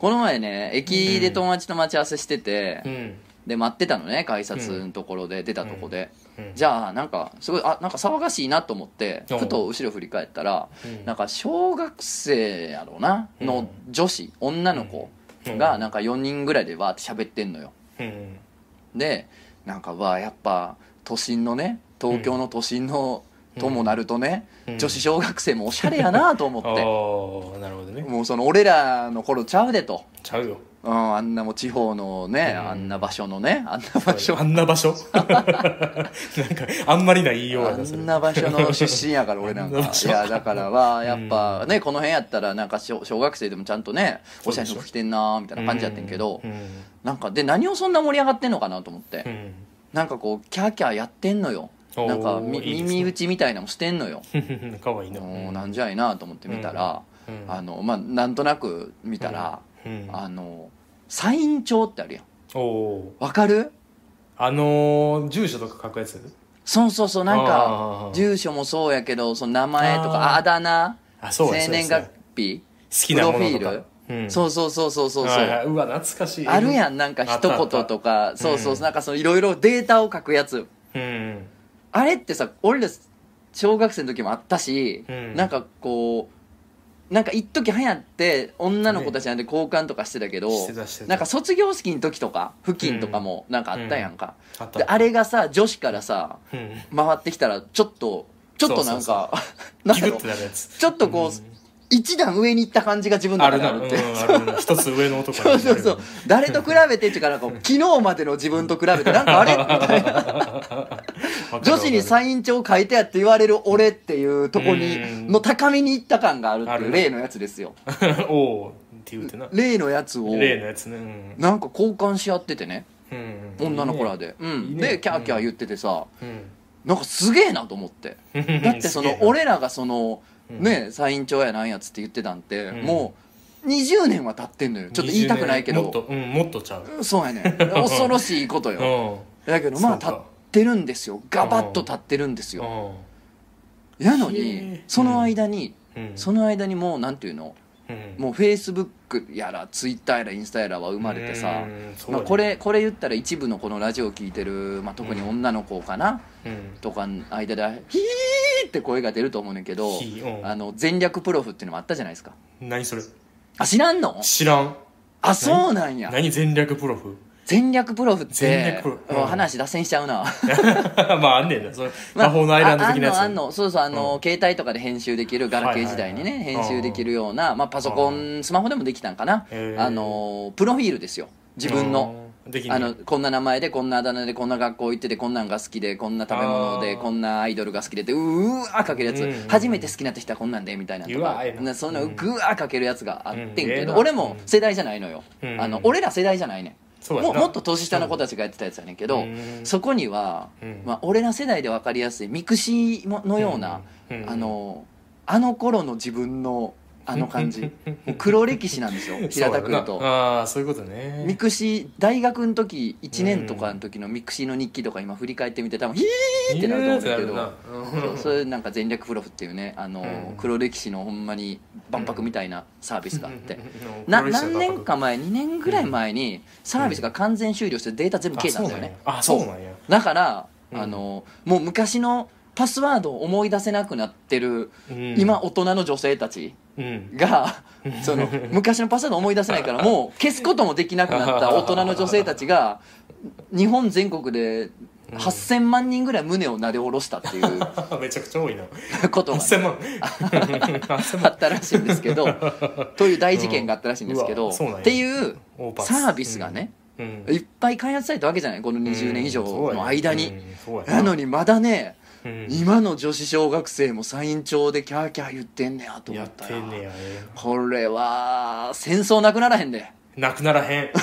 この前ね駅で友達と待ち合わせしてて、うん。で待ってたのね改札のところで、出たとこで、うん。じゃあなんかすごいあなんか騒がしいなと思ってふと後ろ振り返ったら、うん。なんか小学生やろうなの女子、女の子うん。がなんか4人ぐらいでわーって喋ってんのよ。うん。でなんかわあやっぱ都心のね東京の都心の、ともなるとね、うん。女子小学生もおしゃれやなと思って、なるほどね。もうその俺らの頃ちゃうでと、ちゃうよ。うん、あんなもう地方のね、うん。あんな場所のねあんな場所。あんな場所。なんかあんまりない言いようあんな場所の出身やから俺なんか。いやだからはやっぱねこの辺やったらなんか小小学生でもちゃんとねおしゃれな服着てんなーみたいな感じやってんけどうん。なんかで何をそんな盛り上がってんのかなと思って。うん。なんかこうキャーキャーやってんのよなんか耳打ちみたいなのもしてんのよ。う んかわいいな。なんじゃいなと思って見たらうん。あのまあなんとなく見たらうん。あのサイン帳ってあるやん。わかる？あのー住所とか書くやつ？そうそうそうなんあかー。住所もそうやけどその名前とかあー。あだ名あそうや生年月日好きなプロフィール。うん。そうそうそうそうそうそう。うわ懐かしい。あるやんなんか一言とか。そうそううん。なんかそのいろいろデータを書くやつ。うんあれってさ俺ら小学生の時もあったし、うん。なんかこうなんか一時流行って女の子たちなんで交換とかしてたけど、してたしてた。なんか卒業式の時とか付近とかもなんかあったやんか、あった。であれがさ女子からさうん。回ってきたらちょっとちょっとなんか ちょっとこう、一段上に行った感じが自分のあるな。うん中であるって、一つ上の男そうそうそう。誰と比べてっていうかなんか昨日までの自分と比べてなんかあれ？みたいな。女子にサイン帳書いてやって言われる俺っていうとこにうん。の高みに行った感があるっていう例のやつですよ。おおって言うてな。例のやつを。例のやつね。うん。なんか交換し合っててね。うん。女の子らで、うん。でキャーキャー言っててさ、うん。なんかすげえなと思って。う んだってその俺らがそのうんねサイン帳やなんやつって言ってたんて、うん。もう20年は経ってんのよ。ちょっと言いたくないけ20年。もっどとうんもっとちゃう。そうやね 恐ろしいことよ。うん。だけどまあそうか。立ってるんですよ。ガバッと立ってるんですよ。うやのへにえその間にんうん。その間にもうなんていうの？うん。もうフェイスブックやらツイッターやらインスタやらは生まれてさね。まあこれこれ言ったら一部のこのラジオを聞いてるまあ特に女の子かなうん。とかの間でヒーって声が出ると思うねんけどあの全略プロフっていうのもあったじゃないですか。何それ？あ知らんの？知らん。あそうなんや。何全略プロフ？全略プロフっ全て話脱線しちゃうな。まああんねんな。それまあ魔法のアイランド的なやつ。ああんのあんの。そうそうあの、うん。携帯とかで編集できるガラケー時代にね、はいはいはい編集できるような、まあ、パソコン、スマホでもできたんかな。あのプロフィールですよ。自分の。あのこんな名前でこんなあだ名でこんな学校行っててこんなんが好きでこんな食べ物でこんなアイドルが好きでってうーわーかけるやつ、うん初めて好きになった人はこんなんでみたいなとかな。なそん。なうわーかけるやつがあってんけど、うん。俺も世代じゃないのよ、うん。あの俺ら世代じゃないねんそうももっと年下の子たちがやってたやつやねんけど、うん。そこには、うん。まあ、俺ら世代で分かりやすいミクシーのような、うん。あのあの頃の自分のあの感じ。もう黒歴史なんですよ 平田君と。ああそういうことね。ミクシー大学の時1年とかの時のミクシーの日記とか今振り返ってみて多分ヒーってなると思うんだけど、そうそういうなんか前略プロフっていうねあの、うん。黒歴史のほんまに万博みたいなサービスがあって、うん。な何年か前2年ぐらい前にサービスが完全終了してデータ全部消えたんだよね、あそうなんや。だから、うん。あのもう昔のパスワードを思い出せなくなってる、うん。今大人の女性たちうん。がその 昔のパスワード思い出せないからもう消すこともできなくなった 大人の女性たちが日本全国で8000万人ぐらい胸をなで下ろしたっていう めちゃくちゃ多いな。ことが。ね、8000万。8000あ万。ったらしいんですけどという大事件があったらしいんですけど、うんっていうサービスがね、うん。いっぱい開発されたわけじゃないこの20年以上の間に、なのにまだねうん。今の女子小学生もサイン帳でキャーキャー言ってんねやと思やっったらてんねやえこれは戦争なくならへんで。えなくならへん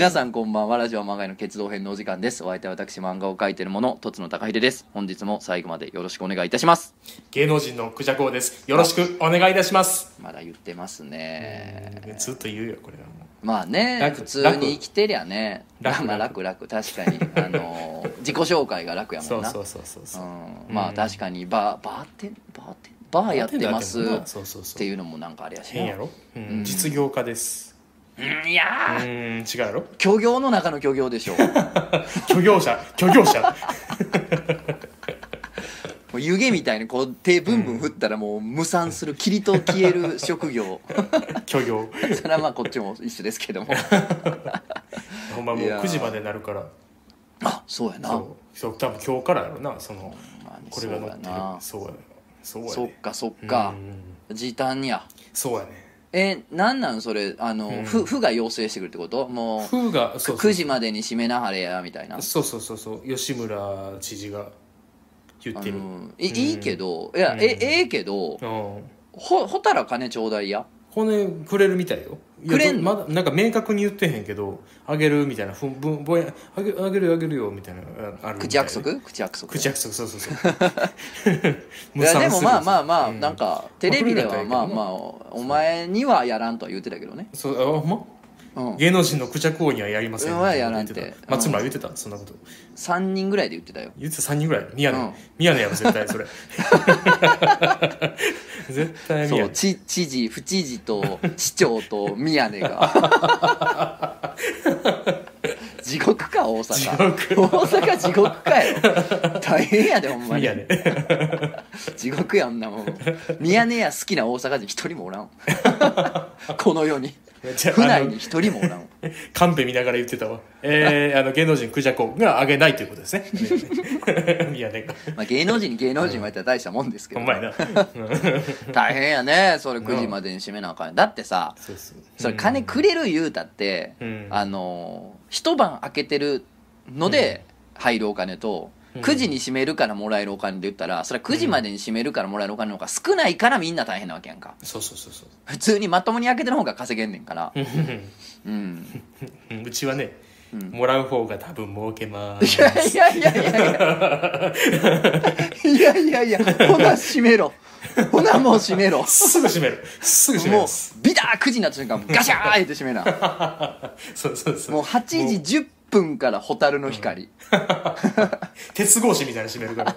皆さんこんばんは。ラジオ漫画の決動編のお時間です。お相手は私漫画を描いてる者とつのたかひでです。本日も最後までよろしくお願いいたします。芸能人のクジャコうです。よろしくお願いいたします。まだ言ってますね。ずっと言うよこれはまあね普通に生きてりゃね。楽まあ楽楽確かに。あの自己紹介が楽やもんな。そうそうそうそう、う。ん、まあ確かにバーバーテンバーテンバーやってますっていうのもなんかあれやし変やろ、うん、実業家です。いやうーん違うやろ？漁業の中の漁業でしょう。漁業者。漁業者。もう湯気みたいにこう手ブンブン振ったらもう無産する霧と消える職業。漁業。それはまあこっちも一緒ですけども。ほんまもうい9時までなるから。あそうやな。そう。そう多分今日からやろな。そのまこれが載ってる。そうやな。そうやそうやね。っかそっか。時短や。そうやね。えなんなん？それあの、うん。府が要請してくるってこと？もう風がそうそう9時までに締めなはれやみたいな。そうそうそうそう。吉村知事が言ってる。うんいいけどいや、えええけどうん。ほほたら金ちょうだいや。これくれるみたいよ。くれんまだなんか明確に言ってへんけどあげるみたいなふんぶんぼやあげあげるよあげるよみたいなある口約束？口約束。口約束そうそうそう。いやでもまあまあまあ、うん、なんかテレビではまあまあお前にはやらんとは言ってたけどね。そうあほんま？芸能人のクジャク王にはやりません。はやらんて言松村言ってたそんなこと。3人ぐらいで言ってたよ。言ってた3人ぐらい。宮根、うん。宮根やろ絶対それ。絶対そう。根知知事府知事と市長と宮根が。地獄か大阪。地獄。大阪地獄かよ。大変やでほんまに。宮根。地獄やんなもん。宮根や好きな大阪人一人もおらん。この世に。府内に一人もおらん カンペ見ながら言ってたわ。えー、あの、芸能人クジャコがあげないということですね。いやね、まあ芸能人に芸能人もやったら大したもんですけど。ん。まな。大変やね。それ9時までに締めなあかん。だってさそうそう。それ金くれる言うたって、うん。あの一晩開けてるので入るお金と、9時に閉めるからもらえるお金で言ったらそれは9時までに閉めるからもらえるお金の方が少ないからみんな大変なわけやんかそうそうそうそう普通にまともに開けてる方が稼げんねんから うんうちはねうん、もらう方が多分儲けます。いやいやいやいやいや。いやいやいや、ほな閉めろ。ほなもう閉めろ。すぐ閉める。すぐ閉める。もう、ビター9時になった瞬間、ガシャーって閉めな。そうそうそう。もう8時10分から蛍の光、鉄格子みたいな締めるから。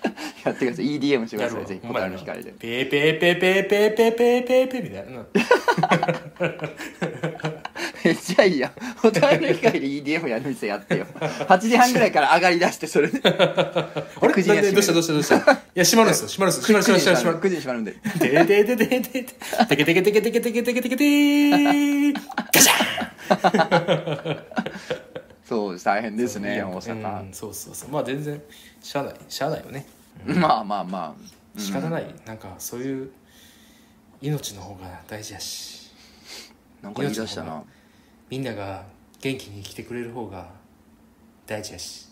やってください。EDM してくださいぜひ。蛍の光で。ペーペーペーペーペーペーペーペーペーみたいなめっちゃいいやん蛍の光で EDM やる店やってよ8時半ぐらいから上がりだしてそれであれ9時にはなんでどうしたどうしたどうしたいや閉まるんですよ閉まるんですよ閉まる閉まる閉まる閉まる9時に閉まるんでててててててててけてけてけてけてけてけてけてーガシャンそう大変ですね大阪うんそうそうそうまあ全然しゃあないしゃあないよね まあまあまあ。仕方ない。なんかそういう命の方が大事やし。なんか言い出したな。みんなが元気に生きてくれる方が大事やし。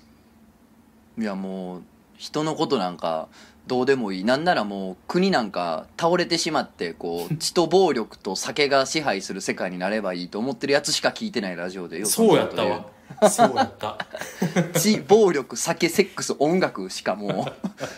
いやもう人のことなんかどうでもいい。なんならもう国なんか倒れてしまってこう 血と暴力と酒が支配する世界になればいいと思ってるやつしか聞いてないラジオでよそうやったわそうやった血暴力酒セックス音楽しかも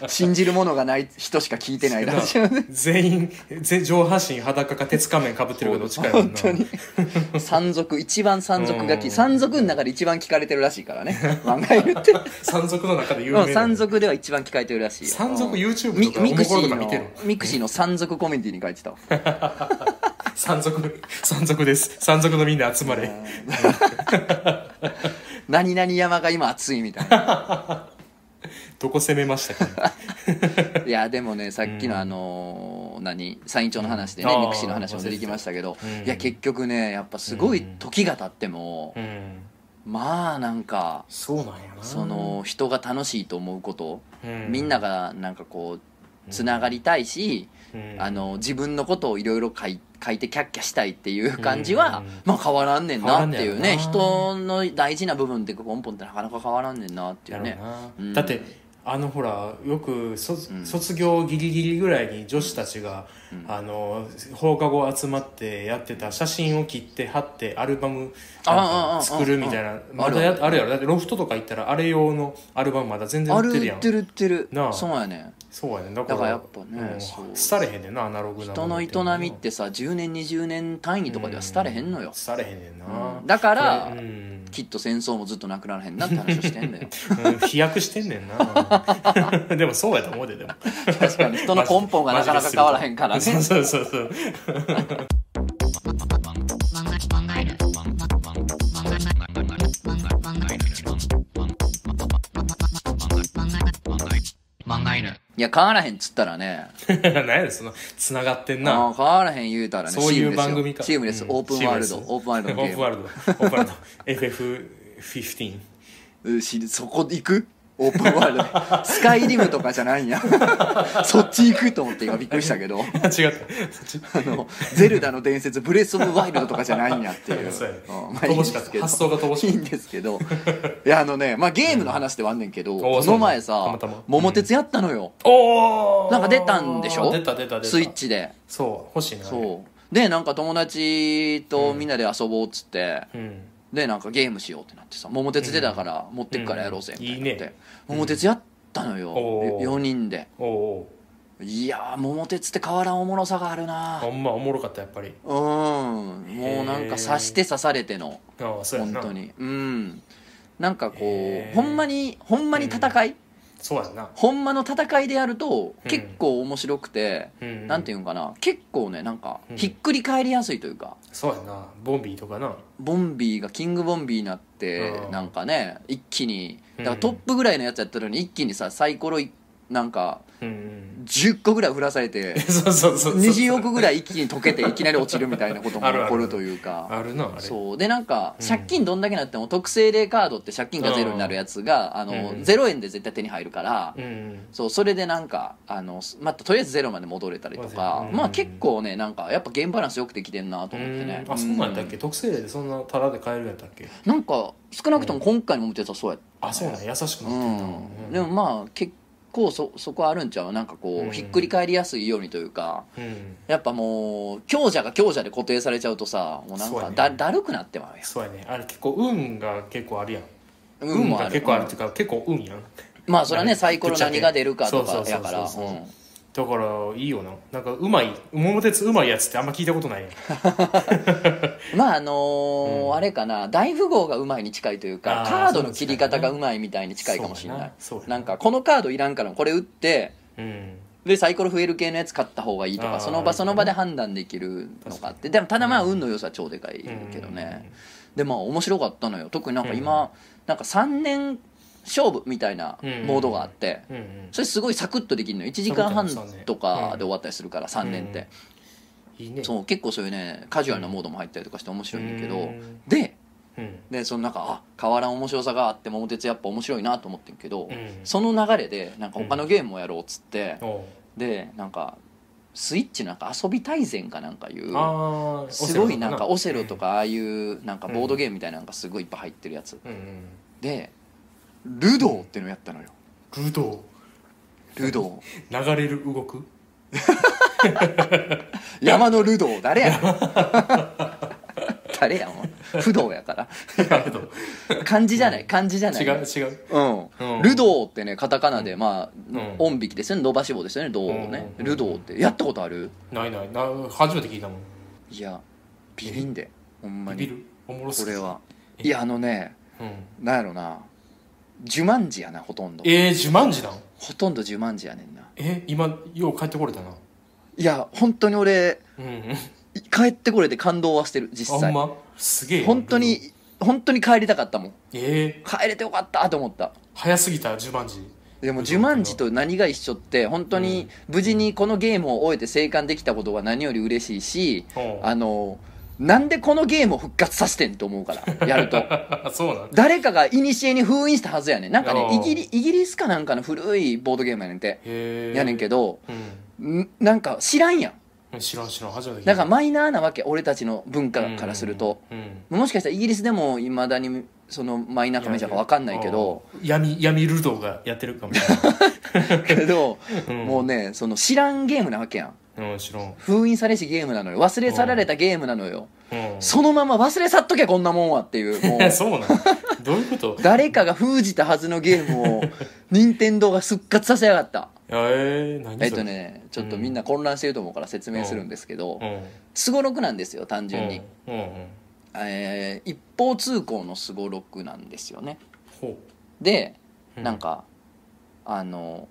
う 信じるものがない人しか聞いてないラジオで。全員全上半身裸か鉄仮面かぶってるかどっちかやもんな。本当に。山賊一番山賊がうん。き山賊の中で一番聞かれてるらしいからね。漫画言って。山賊の中で有名なうん山賊では一番聞かれてるらしいよ。山賊うん YouTube ミとかミクシーおもころとか見てるの？ミクシーの山賊コミュニティに書いてたわ。山賊山賊です。山賊のみんな集まれ 何々山が今熱いみたいな。どこ攻めましたか いやでもねさっきのあのー何？山陰町の話でね、うん。 mixi の話も出てきましたけど、うん。いや結局ねやっぱすごい時が経っても、うん。まあなんかそうなんやな。その人が楽しいと思うこと、うん。みんながなんかこうつながりたいし、うんあの自分のことをいろいろ書いてキャッキャしたいっていう感じは、うん。まあ変わらんねんなっていうね。人の大事な部分って根本ってなかなか変わらんねんなっていうね。だってあのほらよく卒,、うん。卒業ギリギリぐらいに女子たちが、うん。あの放課後集まってやってた写真を切って貼ってアルバム作るみたいな。まだやあるやろ。だってロフトとか行ったらあれ用のアルバムまだ全然あ売ってるやん。る売ってる売ってる。なあ。そうやねそうやね。だからだからやっぱねうん廃れへんねんなアナログな人の営みってさ10年20年単位とかでは廃れへんのよ、廃れへんねんな、うん。だからうん。きっと戦争もずっとなくならへんなって話をしてんだよ。うん飛躍してんねんな。でもそうやと思うででも。確かに人の根本がなかなか変わらへんからね。そうそうそうそういや変わらへんっつったらね。何やそのつながってんあなー変わらへん言うたらね。そういうチームですよ。番組か。チームです、うん。オープンワールド。オープンワールドオープン ワールド。オープンワールド。FF15 うしそこ行く？オープンワールド。スカイリムとかじゃないんや。そっち行くと思って今びっくりしたけど。違った。そっちあのゼルダの伝説ブレス・オブ・ワイルドとかじゃないんやっていう。そうやね。うん。まあいい発想が乏しか。ったいいんですけど。いやあのねまあゲームの話ではあんねんけど、んおーこの前さそうなのたまたま。桃鉄やったのよ、おー。なんか出たんでしょ？出た出た出た。スイッチで。そう欲しいなそう。でなんか友達とみんなで遊ぼうっつって、ううんでなんかゲームしようってなってさ桃鉄出たから持ってくからやろうぜうんみたいになって、いいね。桃鉄やったのよ、おー4人で。おおいやー桃鉄って変わらんおもろさがあるな。ほんまおもろかったやっぱり。うん。もうなんか刺して刺されての。ああそうやんな。本当に。うん。なんかこへー。うほんまにほんまに戦い、そうやんな。ほんまの戦いでやるとうん。結構面白くて、うん。なんていうんかな。結構ねなんかうん。ひっくり返りやすいというか、そうやんな。ボンビーとかな。ボンビーがキングボンビーになってうん。なんかね一気に。だからうんトップぐらいのやつやったのに一気にさサイコロいなんかうんうん。10個ぐらい振らされて そうそうそうそう。20億ぐらい一気に溶けていきなり落ちるみたいなこともあるある。起こるというか。あるなあれ。そう。でなんかうん。借金どんだけなっても特製でカードって借金がゼロになるやつがあのうん0円で絶対手に入るからそうそれでなんかあのまたとりあえずゼロまで戻れたりとかうんまあ結構ねなんかやっぱゲームバランスよくできてんなと思ってね。うんあそうなんやっけ？う特製でそんなタダで買えるんやったっけ？なんか少なくとも今回の桃鉄はそうやった。あそうなんや。優しくなうってんな、ん。でもまあ結構そそこあるんちゃう？なんかこうん。うひっくり返りやすいようにというかうん。やっぱもう強者が強者で固定されちゃうとさもうなんそうやね。かだだるくなってまうやん。そうやね。あれ結構運が結構あるやん。運も結構あるっていうか、結構運やん。まあそれはねサイコロ何が出るかとかやから。うんだからいいよな。なんかうまい桃鉄うまいやつってあんま聞いたことない まああのーうん。あれかな。大富豪がうまいに近いというかあーカードの切り方がうまいみたいに近いかもしれない。そうやなそうやななんかこのカードいらんからこれ打ってうん。でサイコロ増える系のやつ買った方がいいとあーかその場その場で判断できるのがあって。でもただまあ運の良さは超でかいけどね。でまあ面白かったのよ。特になんか今なんか3年勝負みたいなモードがあってそれすごいサクッとできるの1時間半とかで終わったりするから3年って。いいね。そう結構そういうねカジュアルなモードも入ったりとかして面白いんだけどうん。でうん。でそのなんかあ変わらん面白さがあって桃鉄やっぱ面白いなと思ってんけどうん。その流れでなんか他のゲームをやろうっつってでなんかスイッチなんか遊び大全かなんかいうすごいなんかオセロとかかああいうなんかボードゲームみたいなのがすごいいっぱい入ってるやつ。でルドーってのやったのよ。ルドルドー。ー流れる動く？山のルドー。誰やねん。誰やもん。不動やから。ルド漢字じゃない？漢字じゃない？違う違う。うん。うん。ルドーってねカタカナでまあうん。音引きですよね。伸ばし棒ですよね。ドーをね。うん。ルドーってやったことある？ないない。な初めて聞いたもん。いやビビんで。ほんまに。ビビる？おもろすこれは。えいやあのねうん。なんやろな呪文字やなほとんど。えー、自慢自なん？ほとんど呪文字やねんな。え今よう帰ってこれたな。いや本当に俺うんうん。帰ってこれて感動はしてる実際。ま？すげえ本当に本当に帰りたかったもん。ええ帰れてよかったと思った。早すぎた自慢自。でも呪文字と何が一緒って本当に無事にこのゲームを終えて生還できたことが何より嬉しいしあのなんでこのゲームを復活させてんと思うから やると。そうなん誰かが古に封印したはずやねん。なんかねイギリイギリスかなんかの古いボードゲームやねんて。やねんけどうん。んなんか知らんやん。知らん知らん。初めてだからマイナーなわけ俺たちの文化からすると、うんうんもしかしたらイギリスでもいまだにそのマイナーかメジャーか分かんないけど。闇闇ルドーがやってるかもしれない。けど、うん。もうねその知らんゲームなわけやんうん知らん封印されしゲームなのよ。忘れ去られたゲームなのよ、うん。そのまま忘れ去っとけこんなもんはっていうもう。そうなんどういうこと？誰かが封じたはずのゲームを 任天堂が復活させやがった。えー、何それ？えっとねちょっとみんな混乱してると思うから説明するんですけどうん。すごろくなんですよ単純に、うん。うんうん。えー一方通行のすごろくなんですよね。ほでうなんか、あの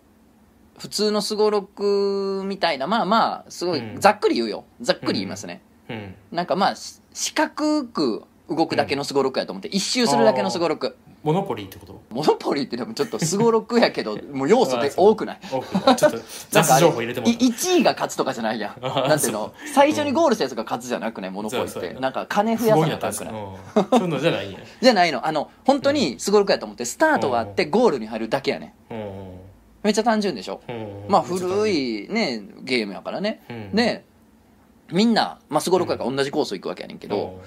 普通のすごろくみたいなまあまあすごいうん。ざっくり言うよ。ざっくり言いますね、うん。なんかまあし四角く動くだけのすごろくやと思って一周するだけのすごろくモノポリーってこと？モノポリーってでもちょっとすごろくやけど もう要素で多くない？ちょっと なんかあれ雑情報入れてもらっい1位が勝つとかじゃないやん。あなんていうの？最初にゴールしたやつが勝つじゃなくねモノポリーって。そうそう。やなんか金増たすごいやさなかんくない？うん。そういうのじゃないん。やじゃないの。あの本当にすごろくやと思ってスタートがあってゴールに入るだけやね。うんめっちゃ単純でしょ？まあ古いねゲームやからね。うん。でみんなまあすごろくやから同じコースを行くわけやねんけど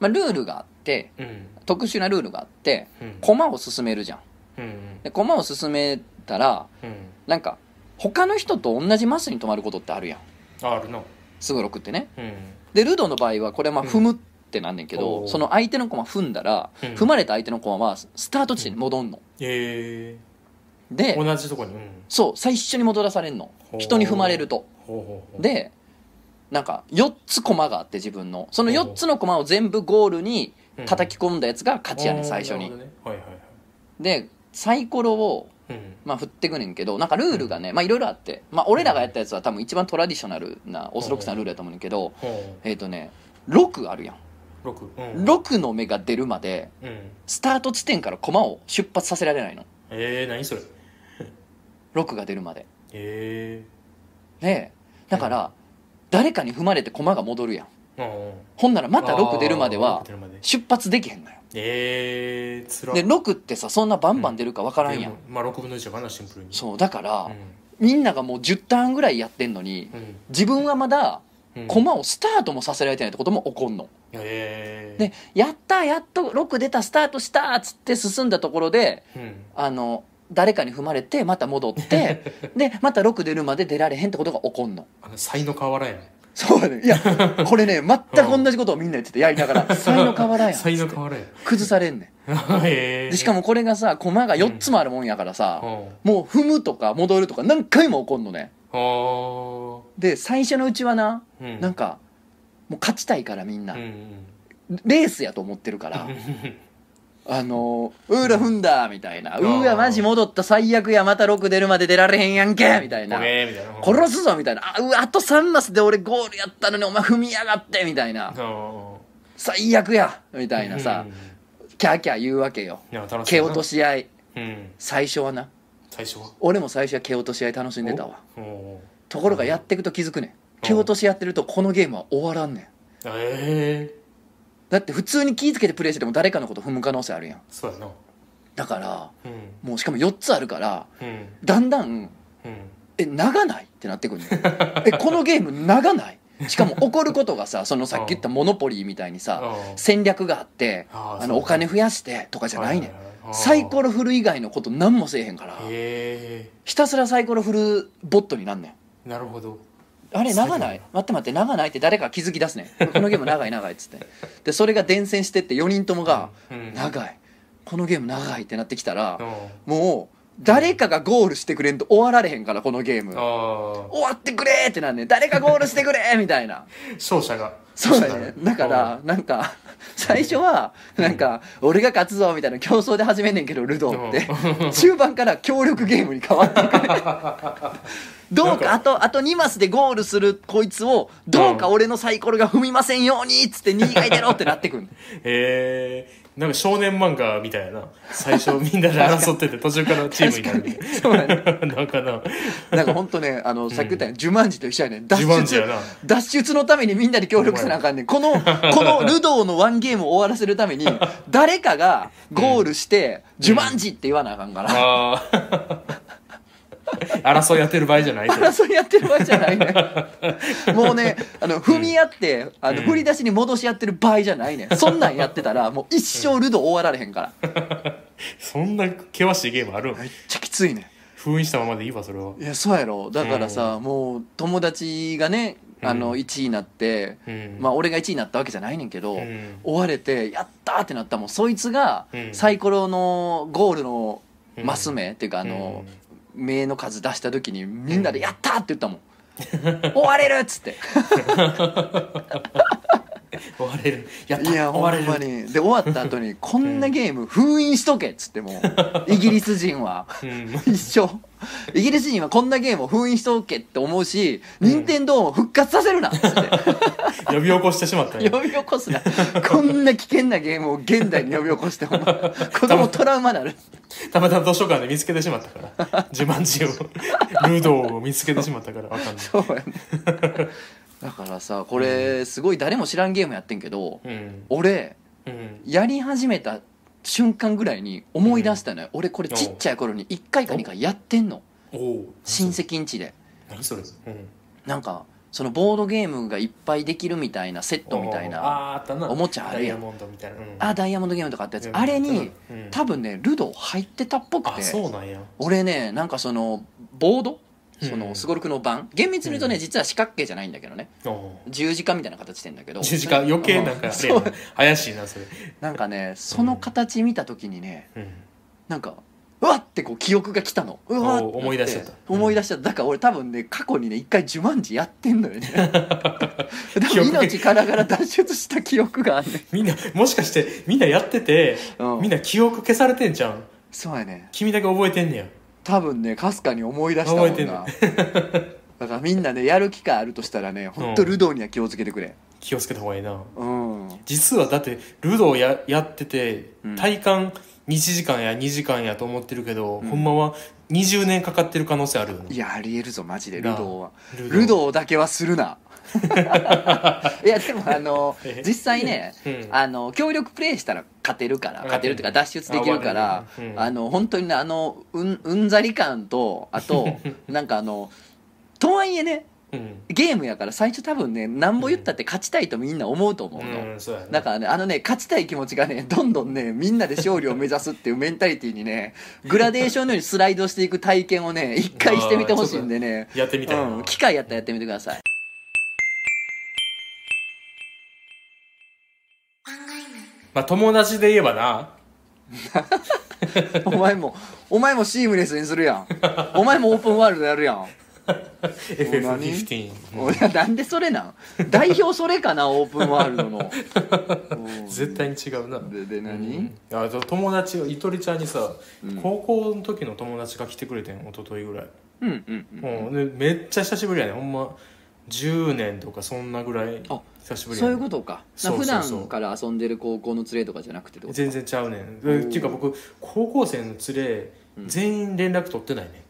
まあルールがあってうん。特殊なルールがあってうん。駒を進めるじゃん。うんで駒を進めたらうん。なんか他の人と同じマスに止まることってあるやん。ああるな。すごろくってね。うん。でルドの場合はこれまあうん。踏むってなんねんけど、その相手の駒踏んだら、うん。踏まれた相手の駒はスタート地点に戻んの、えでー同じとこにうん。そう最初に戻らされんの。人に踏まれると。でなんか4つ駒があって自分の。その4つの駒を全部ゴールに叩き込んだやつが勝ちやねん最初に。ね。はいはいはい。でサイコロをうん。まあ振ってくねんけどなんかルールがねまあいろいろあって。まあ俺らがやったやつは多分一番トラディショナルなオーソドックスなルールやと思うねんけどほえっとね6あるやん。う六。うん。6の目が出るまでうん。スタート地点から駒を出発させられないの。えー何それ6が出るまで。え。でだから誰かに踏まれて駒が戻るやん。ほんならまた6出るまでは6出発できへんのよ。えーつらで6ってさそんなバンバン出るか分からんやん、まあ6分の1やからなシンプルに。そうだから、うん。みんながもう10ターンぐらいやってんのにうん。自分はまだうん。駒をスタートもさせられてないってことも起こんの。えー。でやったやっと6出たスタートしたっつって進んだところでうん。あの誰かに踏まれてまた戻って でまた6出るまで出られへんってことが起こんの。あの才の河原やん。そうやね。いやこれね 全く同じことをみんな言っててやりながら「才の河原やん」才の河原やん。崩されんねへん でしかもこれがさ駒が4つもあるもんやからさ、うん。もう踏むとか戻るとか何回も起こんのね。で最初のうちはな、うん。なんかもう勝ちたいからみんな、うんうん。レースやと思ってるからあの「うーら踏んだ」みたいな「うーわマジ戻った。最悪やまた6出るまで出られへんやんけ」みたいな。ーみたいな。殺すぞみたいな。あうわあと3マスで俺ゴールやったのにお前踏みやがってみたいな。あ最悪やみたーいなさ。うんキャーキャー言うわけよ。いや楽し蹴落としし合い。うん。最初はな。最初は？俺も最初は蹴落とし合い楽しんでたわ。おおところがやっていくと気づくねん。蹴落とし合ってるとこのゲームは終わらんねん。ええだって普通に気ぃつけてプレイしてても誰かのこと踏む可能性あるやん。そうやな。だからうん。もうしかも4つあるからうん。だんだんうん。え長ない？ってなってくるね えこのゲーム長ない？しかも起こることがさそのさっき言ったモノポリーみたいにさ戦略があってあーそうあのお金増やしてとかじゃないねん。サイコロ振る以外のこと何もせえへんから。へひたすらサイコロ振るボットになんねん。えなるほどあれ長ない？待って待って長ないって誰かが気づき出すね。んこのゲーム長い長いっつって。でそれが伝染してって4人ともがうん。長い。このゲーム長いってなってきたらうん。もう誰かがゴールしてくれんと終わられへんからこのゲーム。あ終わってくれーってなんねん。誰かゴールしてくれーみたいな。あ勝者が。そうだねだからなんか最初はなんか俺が勝つぞみたいな競争で始めんねんけどルドーって。中盤から協力ゲームに変わっていくね どうかかあとあと2マスでゴールするこいつをどうか俺のサイコロが踏みませんようにっつって2位がいてろってなってくんへえなんか少年漫画みたいな最初みんなで争ってて 途中からチームになるみたいそうやねななんかななんか本当ねあのさっき言ったように呪文字と一緒やねん。脱出やな。脱出のためにみんなで協力せなあかんねんこのこのルドーのワンゲームを終わらせるために 誰かがゴールして「呪文字」って言わなあかんから、争いやってる場合じゃないと。争いやってる場合じゃないね。もうねあの踏み合って、あのうん。振り出しに戻し合ってる場合じゃないね。んそんなんやってたら もう一生ルドー終わられへんから。そんな険しいゲームあるめっちゃきついね。ん封印したままでいいわそれは。いやそうやろ。だからさ、もう友達がねあのうん1位になって、うん。まあ俺が1位になったわけじゃないねんけど、うん。追われてやったーってなったもん。そいつがうん。サイコロのゴールのマス目、っていうかあの、うん目の数出した時にみんなで「やった!」って言ったもん「終われる!」っつって 終われる。やった。いや終われる。まに。で終わった後に「こんなゲーム封印しとけ」っつってもう イギリス人は。うん。一生イギリス人はこんなゲームを封印しとけって思うし任天堂も復活させるなっつって。呼び起こしてしまったんや呼び起こすな。こんな危険なゲームを現代に呼び起こして子供トラウマなる。たまたま図書館で見つけてしまったから。自慢字をルドーを見つけてしまったからわかんない。そうやねだからさこれすごい誰も知らんゲームやってんけどうん。俺うん。やり始めた瞬間ぐらいに思い出したのよ、俺これちっちゃい頃に1回か2回やってんの。親戚ん家で。何それ？うん。なんかそのボードゲームがいっぱいできるみたいなセットみたいなおもちゃあるやん。あダイヤモンドゲームとかあったやつ。あれにうん。多分ねルド入ってたっぽくあて俺ねなんかそのボードそうん。のすごろくの盤厳密に言うとねうん。実は四角形じゃないんだけどね。お十字架みたいな形してんだけど。十字架余計なんかあれそう。怪しいなそれ。なんかねその形見た時にねうん。なんかうわってこう記憶が来たの。うわってなって。お思い出しちゃった。思い出しちゃった。だから俺多分ね過去にね一回呪文字やってんのよね。多分記憶命からがら脱出した記憶があんねんみんなもしかしてみんなやってて、うん。みんな記憶消されてんじゃんそうやね。君だけ覚えてんねや多分ねかすかに思い出したもんな。だからみんなねやる機会あるとしたらね本当ルドーには気をつけてくれ。気をつけた方がいいな。うん。実はだってルドーややっててうん。体感1時間や2時間やと思ってるけど、うん。ほんまは20年かかってる可能性あるよね。いやありえるぞマジでルドーは。ルルドーだけはするな いやでもあの え実際ねうん。あの協力プレイしたら勝てるからうん。勝てるっていうか脱出できるからあの本当にねあのうんうんざり感とあと なんかあのとはいえねうん。ゲームやから最初多分ねなんぼ言ったって勝ちたいとみんな思うと思うの、うんだからね。あのね勝ちたい気持ちがねどんどんねみんなで勝利を目指すっていうメンタリティーにねグラデーションのようにスライドしていく体験をね一回してみてほしいんでね。やってみたいな、うん、機会やったらやってみてくださいまあ友達で言えばな。お前もお前もシームレスにするやん。お前もオープンワールドやるやん。FF15 おいやなんでそれなん？代表それかなオープンワールドの。う ん絶対に違うな。でで何、うん。いや友達がゆとりちゃんにさ、うん。高校の時の友達が来てくれてん一昨日ぐらい、うんうんうん。うん。でめっちゃ久しぶりやねほんま10年とかそんなぐらいあ久しぶりそういうことか。そうそうそう。普段から遊んでる高校の連れとかじゃなくてってこと全然ちゃうねん。っていうか僕高校生の連れうん。全員連絡取ってないね、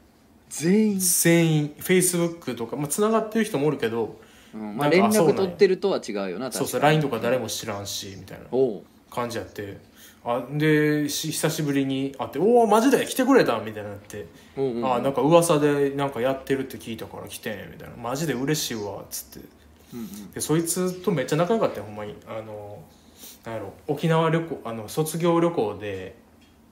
全員、全員。Facebook とかまあつながってる人もおるけどうん。まあ、なん連かあそうなんや。絡取ってるとは違うよな確そうそう LINE とか誰も知らんしみたいなおう感じやってあでし久しぶりに会って「おおマジで来てくれた!」みたいになって。おうおうあなんか噂でなんかやってるって聞いたから来てんみたいな。マジで嬉しいわっつって。うんうん。でそいつとめっちゃ仲良かったよほんまに。あのなんやろ沖縄旅行あの卒業旅行で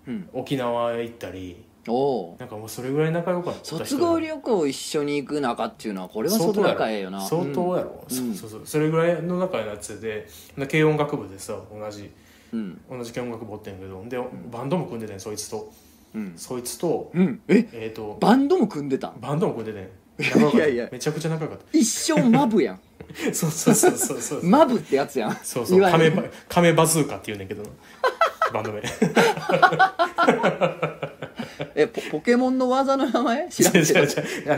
うん。沖縄へ行ったりおうなんかもうそれぐらい仲良かった人卒業旅行一緒に行く仲っていうのはこれは相当仲ええよな。相当やろ、うん。そうそうそう。それぐらいの仲のやつでで軽音楽部でさ同じうん。同じ軽音楽部おってんけど。でバンドも組んでてんそいつと。うん、そいつとうん、え？えっ、とバンドも組んでた？んバンドも組んでてん。いや仲良かった。いやめちゃくちゃ仲良かっ一生マブやん。た そうそうそうそうそう。マブってやつやん。そうそう。カメバカメバズーカって言うねんけど。バンド名。えポポケモンの技の名前？知らんけど。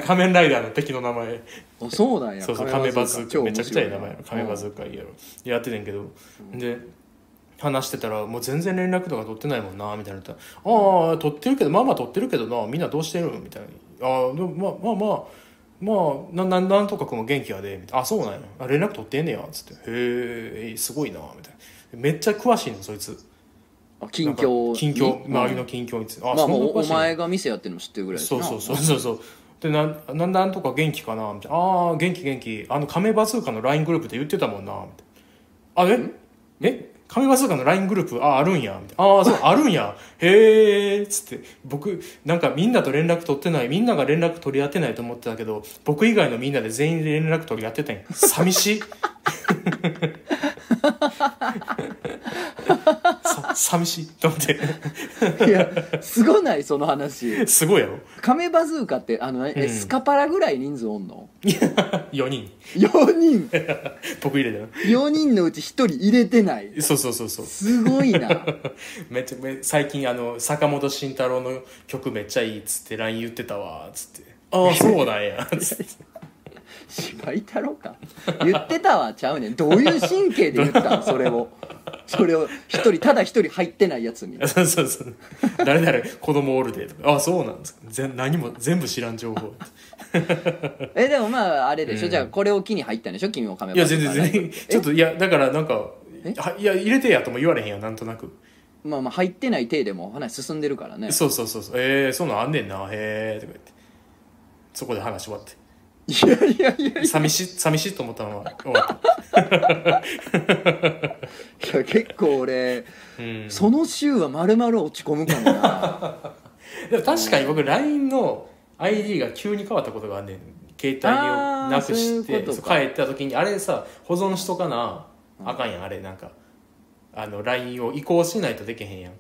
仮面ライダーの敵の名前。あそうなんや。そうそうカ。メバズーカ。めちゃくちゃいい白名前。カメバズーカいいやろ。やっててんけど、で話してたらもう全然連絡とか取ってないもんなみたいな。ああ取ってるけどまあまあ取ってるけどなみんなどうしてるみたいな。ああでもまあまあまあまあなななんとかくんも元気やでみたいな。あそうなんや。あ連絡取ってんねやつって。へえすごいなみたいな。めっちゃ詳しいのそいつ。あ近況近況に周りの近況について。あまあもうお前が店やってるの知ってるぐらいそうそうそうそうそう。でなんなんなんとか元気かなみたいな。ああ元気元気。あの亀バズーカの LINE グループで言ってたもんなみたいな。あえ？え？亀バズーカの LINE グループああるんやみたいな。ああ そうあるんや。へえっつって。僕なんかみんなと連絡取ってない。みんなが連絡取り合ってないと思ってたけど僕以外のみんなで全員で連絡取り合ってたんや。寂しい さ寂しいと思って。いやすごない？その話。すごいやろ。亀バズーカってあの、えうん。スカパラぐらい人数おんの？4人。4人。僕入れたよ。4人のうち1人入れてない。そうそうそうそう。すごいな。めっちゃめ最近あの坂本慎太郎の曲めっちゃいいっつって LINE 言ってたわっつって。ああそうなんやつって芝居太郎か。言ってたわちゃうねん。どういう神経で言ったん？それを。それを一人ただ一人入ってないやつに。そうそうそう。誰々子供おるでとか。ああそうなんですか。全何も全部知らん情報。えでもまああれでしょ、うん。じゃあこれを機に入ったんでしょ君も亀いやバズーカ全然全然。ちょっといやだからなんかえ？はいや入れてやとも言われへんやんなんとなく。まあまあ入ってない体でも話進んでるからね。そうそうそうそう。えー、そんなんあんねんな。へえとか言って。そこで話終わっていやいやいやい寂しい寂しいと思ったまま終わった。や結構俺、うん。その週は丸々落ち込むかもな。でも確かに僕 LINE の ID が急に変わったことがあんねん。携帯をなくして帰った時にあれさ保存しとかなあかんやんあれなんか。あの LINE を移行しないとできへんやん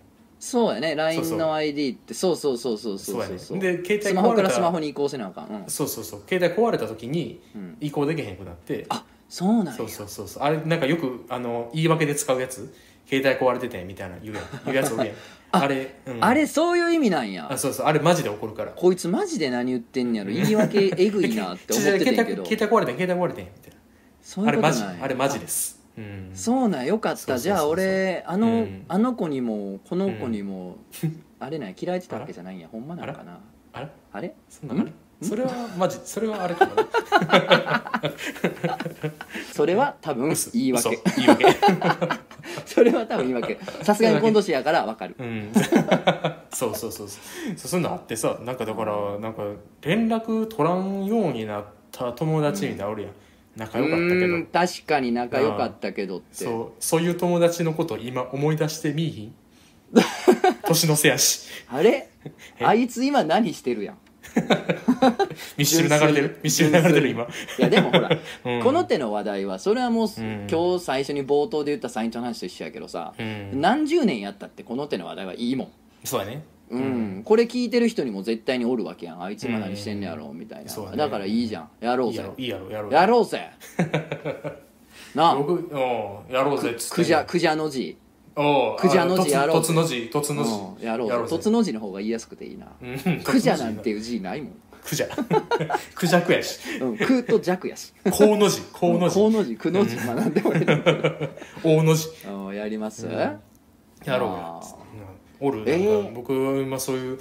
そうやね。そう LINE そう。の ID って。そうそうそうそうそうやねそうで携帯スマホからスマホに移行せなあかん、うん、そうそうそう。携帯壊れた時にうん。移行できへんくなって、あそうなんや。そうそうそうそう。あれなんかよくあの言い訳で使うやつ。携帯壊れててみたいな言うやん。言うやつおるやん。あれ、うん、あれそういう意味なんや。あそうそう。あれマジで怒るから。こいつマジで何言ってんねやろ。言い訳えぐいなって思っててんけど。携帯壊れてん携帯壊れてんみたいな。そういあれマジあれマジですうん。そうなんよかった。そうそうそうそう。じゃあ俺あの、うん。あの子にもこの子にも、あれなんや嫌いってたわけじゃないんや。ほんまなんかな？あれあれ？そんなんあれそれは マジそれはあれかな それは多分嘘。言い訳。嘘。言い訳。それは多分言い訳。さすがに今年やから分かる。うん。そうそうそうそう。そうそういうのあってさなんかだからなんか連絡取らんようになった友達みたいなのおるやん仲良かったけど。確かに仲良かったけどって。そうそういう友達のこと今思い出してみいひん？年のせやし。あれ？え？あいつ今何してるやん？ミッシル流れてる？ミッシル流れてる今。いやでもほら、うん。この手の話題はそれはもう、ん。今日最初に冒頭で言ったサイントの話と一緒やけどさ、うん。何十年やったってこの手の話題はいいもん。そうだねうん、これ聞いてる人にも絶対におるわけやん。あいつ今何してんねやろみたいな、そうだね。だからいいじゃん。やろうぜ。いいやろいいやろやろうやろうぜ。なあ。僕うん。やろうぜっつってくじゃくじゃの字。おうくじゃの字あやろうとつの字。とつの字。うん。やろうぜ。凸の字の方が言いやすくていいな。うん。くじゃなんていう字ないもん。くじゃ。くじゃくやし。うん。くと弱やし。こうの字。こうの字。こうの字。くの字。まあなんでもいい。大の字。うん。やります、ん。やろうあやーおる、えーなんか僕今そういう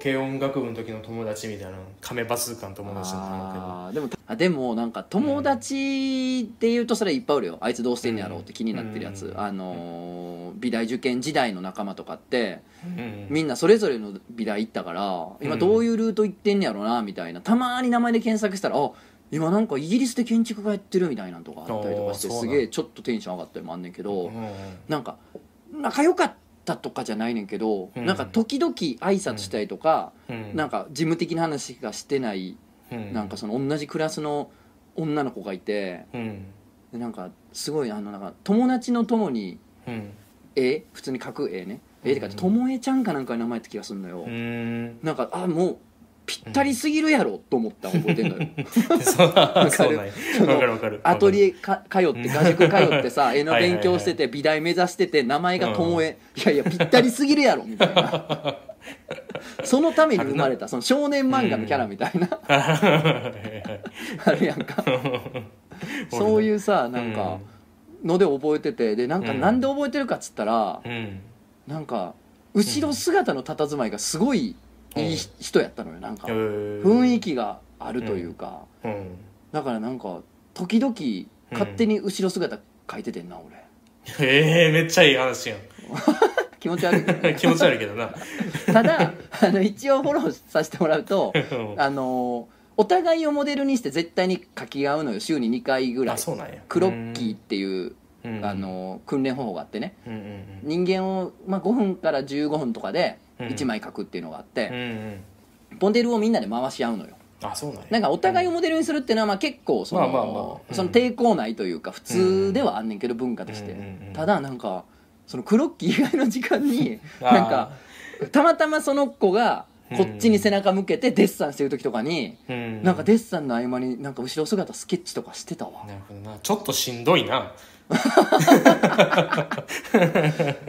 軽音楽部の時の友達みたいな亀バス感友達なんだあーでもあでもなんか友達っていうとそれいっぱいおるよ。あいつどうしてんねやろうって気になってるやつ、うん。あのー美大受験時代の仲間とかってけど、うん。みんなそれぞれの美大行ったから今どういうルート行ってんねやろうなみたいな。たまに名前で検索したらあ今なんかイギリスで建築家やってるみたいなのとかあったりとかしてすげえちょっとテンション上がったりもあんねんけど、うん。なんか仲良かったとかじゃないねんけど、うん。なんか時々挨拶したりとか、うん。なんか事務的な話がしてないうん。なんかその同じクラスの女の子がいてうん。でなんかすごいあのなんか友達の友にうん。絵普通に書く絵ね。絵ってかともえちゃんかなんかの名前って気がするのよ、うん。なんかあもうぴったりすぎるやろと思ったの覚えてんのよ。そうかる？わかるわかる。アトリエか通って画塾通ってさ 絵の勉強してて美大目指してて名前がともえいやいやぴったりすぎるやろみたいな。そのために生まれたその少年漫画のキャラみたいな。あるやんか。そういうさなんか、ので覚えててでなんかうん。なんで覚えてるかっつったら、うん。なんか後ろ姿の佇まいがすごいいい人やったのよなんか。雰雰囲気があるというか、うん。だからなんか時々勝手に後ろ姿描いててんな俺。ええめっちゃいい話やん。気持ち悪いけどね。気持ち悪いけどな。ただあの一応フォローさせてもらうとうん。あのお互いをモデルにして絶対に書き合うのよ。週に2回ぐらい。あそうなんや。クロッキーっていう、うん。あの訓練方法があってね。うんうん人間を、まあ、5分から15分とかでうん1枚書くっていうのがあって、モデルをみんなで回し合うのよ。あそうなんや。なんかお互いをモデルにするっていうのはまあ結構その,、抵抗ないというか普通ではあんねんけど文化として、ただなんかそのクロッキー以外の時間に なんかたまたまその子がこっちに背中向けてデッサンしてる時とかに、うん。なんかデッサンの合間になんか後ろ姿スケッチとかしてたわ。なるほどな。ちょっとしんどいな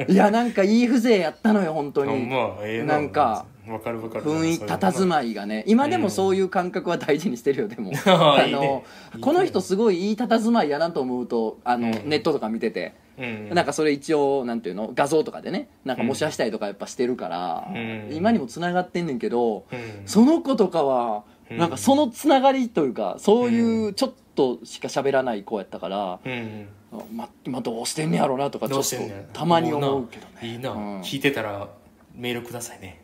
いやなんかいい風情やったのよ本当あにまあええなんかわかるわかる雰囲気佇まいがね。今でもそういう感覚は大事にしてるよでも。ああいいね。のこの人すごいいい佇まいやなと思うとあの、うん。ネットとか見てて、うん。なんかそれ一応なんていうの？画像とかでね。なんか模写したりとかやっぱしてるから、うん。今にもつながってんねんけど、うん。その子とかはうん。なんかそのつながりというかそういうちょっとしか喋らない子やったから、うんま今どうしてんねやろうなとかちょっとたまに思うけどね。いいな。うん。聞いてたらメールくださいね。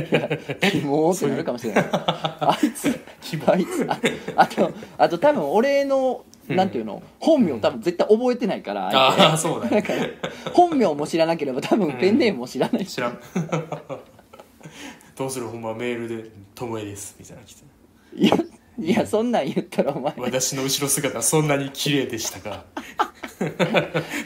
ってなるかもしれない。あいつ希あいつああとあと多分俺のなんていうの本名多分絶対覚えてないから相手。ああそうだね。だから本名も知らなければ多分ペンネームも知らない。し、知らん。どうする？ほんまメールで「ともえです」みたいなの来て。いやいやそんなん言ったらお前。い私の後ろ姿はそんなに綺麗でしたか？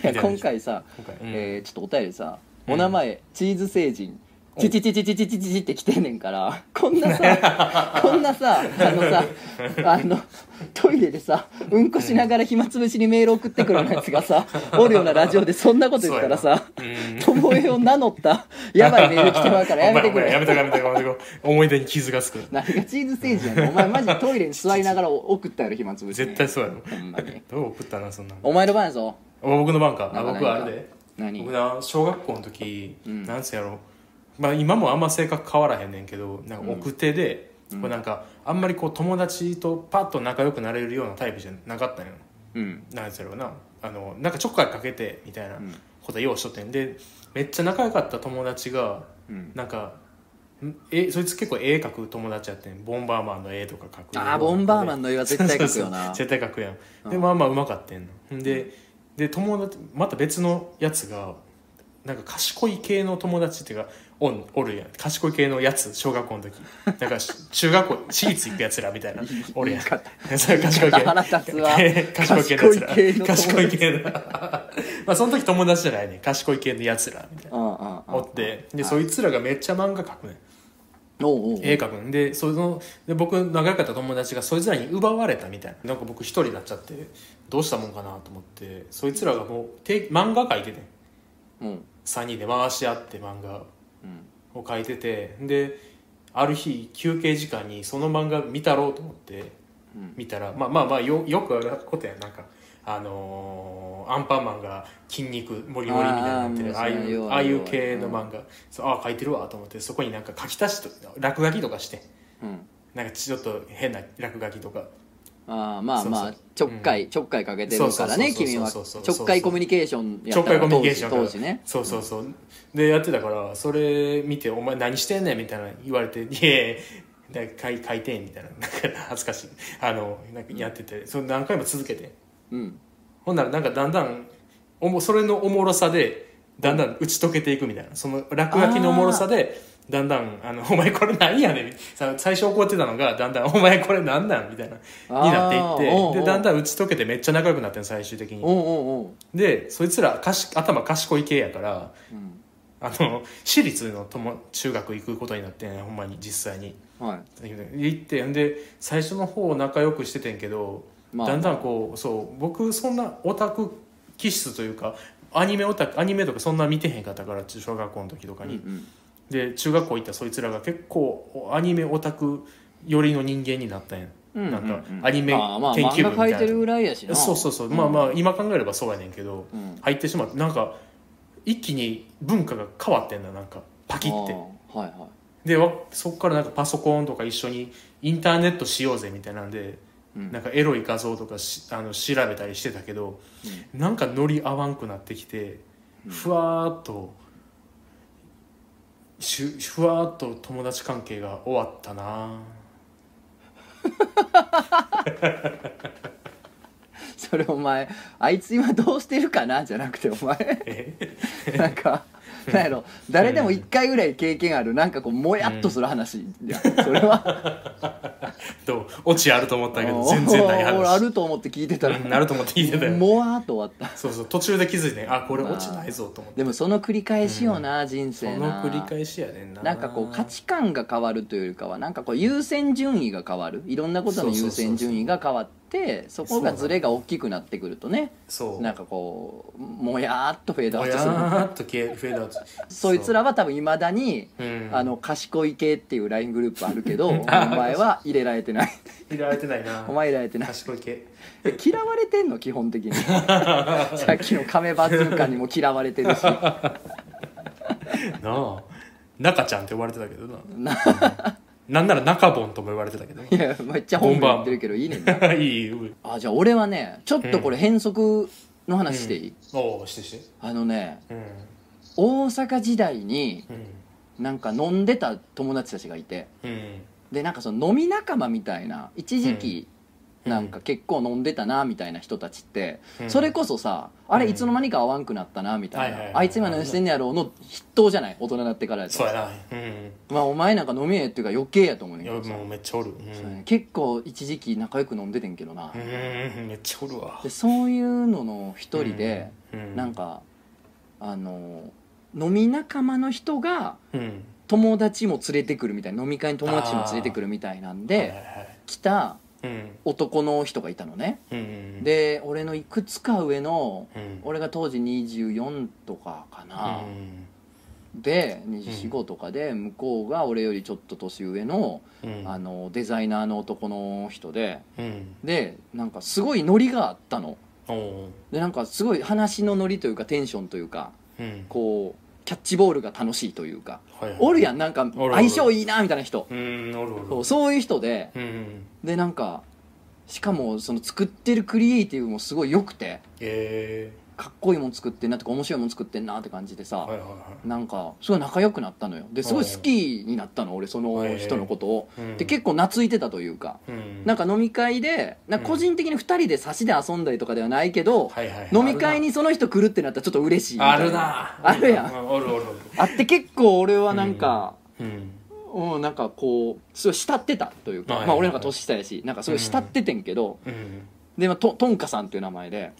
や 今回さ、今回うん。えーちょっとお便りさ、うんお名前チーズ星人チチチチチチチチチって来てんねんからこんなさ こんなさあのさあのトイレでさうんこしながら暇つぶしにメール送ってくるようなやつがさおるようなラジオでそんなこと言ったらさうん。巴を名乗ったやばいメール来てまうからやめてくお前お前やめれてやめてやめて思い出に傷がつく。何がチーズステージやねん。お前マジでトイレに座りながら送ったやろ暇つぶしに。絶対そうやろ。ほんまに。どう送ったなそんなお前の番やぞ。僕の番か。僕はあれで。何？僕な小学校の時、うん。なんつうやろまあ今もあんま性格変わらへんねんけどなんか奥手で、うん。これなんかあんまりこう友達とパッと仲良くなれるようなタイプじゃなかったんよ。うん。なんやろな。あのなんかちょっかいかけてみたいなうん。ことようしとってん。でめっちゃ仲良かった友達がうん。なんかんえそいつ結構絵描く友達やってん。ボンバーマンの絵とか描く。ああボンバーマンのの絵は絶対描くよな。絶対描くやん。でまあまあうまかってんの。でで友達また別のやつがなんか賢い系の友達っていうかおんおるやん。賢い系のやつ小学校の時。だからし 中学校私立行くやつらみたいな。おるやん。賢い系。腹立つわ。賢い系のやつら賢い系のまあその時友達じゃないね賢い系のやつらみたいな。おって。ではい。そいつらがめっちゃ漫画描くね絵描くん。でそので僕仲良かった友達がそいつらに奪われたみたいな。なんか僕一人になっちゃってどうしたもんかなと思ってそいつらがもうて漫画描いててうん。3人で回し合って漫画うんを描いててである日休憩時間にその漫画見たろうと思ってうん。見たらまあまあまあよよくあることやん。なんかあのーアンパンマンが筋肉もりもりみたいになってる。ああいうああいう系の漫画。そうああ描いてるわと思ってそこになんか書き足しと落書きとかして。うん。なんかちょっと変な落書きとかああまあまあちょっかいちょっかいかけてるからね君は。ちょっかいコミュニケーションやちょったから当時コミュニケーション当時ね。そうそうそう。でやってたからそれ見て「お前何してんねん」みたいな言われて「いやいや書いてん」みたいな。なんか恥ずかしい。あのなんかやってて。それ何回も続けて。うん。ほんならなんかだんだんおもそれのおもろさでだんだん打ち解けていくみたいな。その落書きのおもろさでだんだん「あの お前これ何やねん」さ最初怒ってたのがだんだん「お前これ何なん?」みたいなになっていあーおうおうってでだんだん打ち解けてめっちゃ仲良くなってん最終的に。おうおうおうでそいつらかし頭賢い系やからうん。あの私立の友中学行くことになってんほんまに実際に。はい。行ってんで最初の方仲良くしててんけど、まあ。だんだんこうそう僕そんなオタク気質というかアニメオタクアニメとかそんな見てへんかったから小学校の時とかに、うんうんで中学校行ったそいつらが結構アニメオタク寄りの人間になったんや。ううんなんかうん。うんアニメ研究部みたいな。漫画描いてるぐらいやしな。そうそうそう、まあまあ今考えればそうやねんけど、うん。入ってしまってなんか一気に文化が変わってんだなんかパキって。はいはい。でわそこからなんかパソコンとか一緒にインターネットしようぜみたいなんで、うん。なんかエロい画像とかしあの調べたりしてたけど、なんかノリ合わんくなってきて、ふわーっとふわーっと友達関係が終わったな。それお前あいつ今どうしてるかな？じゃなくてお前。え？なんかなんやろ。誰でも一回ぐらい経験ある。なんかこうもやっとする話それは。とオチあると思ったけど全然ない俺話あると思って聞いてたらうんなると思って聞いてたよ。もわーっと終わった。そうそう途中で気づいてあこれ落ちないぞと思って。でもその繰り返しよな、人そ生な。の繰り返しやねんな。なんかこう価値観が変わるというよりかはなんかこう優先順位が変わる。いろんなことの優先順位が変わってそこがズレが大きくなってくるとねそう。なんかこうもやーっとフェードアウト。するーっと消えフェードアウト。そいつらは多分いまだに、うん。あの賢い系っていう LINE グループあるけどお前は入れられてない。入れられてないな。お前入れられてない。賢い系。嫌われてんの？基本的に。さっきの亀バズーカにも嫌われてるし。なあ。中ちゃんって呼ばれてたけどなななんなら中ボンとも言われてたけど。いやめっちゃ本名言ってるけどいいねんな。な いいいいあじゃあ俺はねちょっとこれ変則の話していい、おおしてして。あのねうん。大阪時代にうん。なんか飲んでた友達たちがいて。うん。でなんかその飲み仲間みたいな一時期うんなんか結構飲んでたなみたいな人たちって、うん。それこそさあれうんいつの間にか会わんくなったなみたいな、あいつ今何してんねやろうの筆頭じゃない大人になってからやとそうやな。うん。まあお前なんか飲みえっていうか余計やと思うねんけどさ。もうめっちゃおる。結構一時期仲良く飲んでてんけどな、めっちゃおるわ。でそういうのの一人で、うんなんかあの飲み仲間の人がうん。友達も連れてくるみたいな飲み会に友達も連れてくるみたいなんはいで来たうん男の人がいたのね。うん。で俺のいくつか上のうん。俺が当時24とかかな、で245とかで向こうが俺よりちょっと年上のうん。あのデザイナーの男の人で。うん。でなんかすごいノリがあったの。でなんかすごい話のノリというかテンションというかうん。こうキャッチボールが楽しいというかはいはい。おるやんなんか相性いいなみたいな人。そうそういう人でうん。でなんかしかもその作ってるクリエイティブもすごい良くてえかっこいいもん作ってんなとか面白いもん作ってんなって感じでさ、えはいはいはい。なんかすごい仲良くなったのよ。ですごい好きになったの俺その人のことを、うん。で結構懐いてたというか、うん。なんか飲み会でなんか個人的に2人で差しで遊んだりとかではないけど、はいはい飲み会にその人来るってなったらちょっと嬉しいみたいあるな。あるやん。うおるおるおる。あって結構俺はなんか、うん。うん、なんかこうすごい慕ってたというか、はいはいまあ俺なんか年下やしなんかすごい慕っててんけど、うん。で、まあ、ととんかさんっていう名前で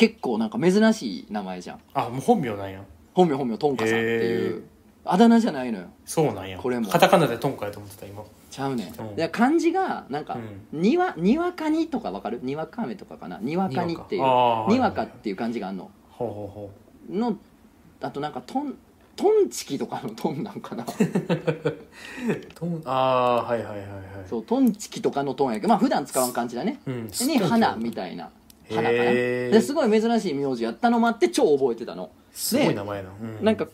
結構なんか珍しい名前じゃん。あもう本名なんや。本名本名とんかさんっていへうー。あだ名じゃないのよ。そうなんや。これも。カタカナでトンカやと思ってた今。ちゃうね、う。んで漢字がなんかう「にわにわかに」とかわかる？にわか雨とかかな？にわかにっていう。にわか。あーにわかっていう漢字があんの。ほうほうほのあとなんかとんとんちきとかのとんなんかな？う トンああーはいはいはいはい。そうとんちきとかのとんやけどまあ普段使わん漢字だね。うん。に花みたいな花かですごい珍しい名字やったのもあって超覚えてたの。すごい名前やな。うなんか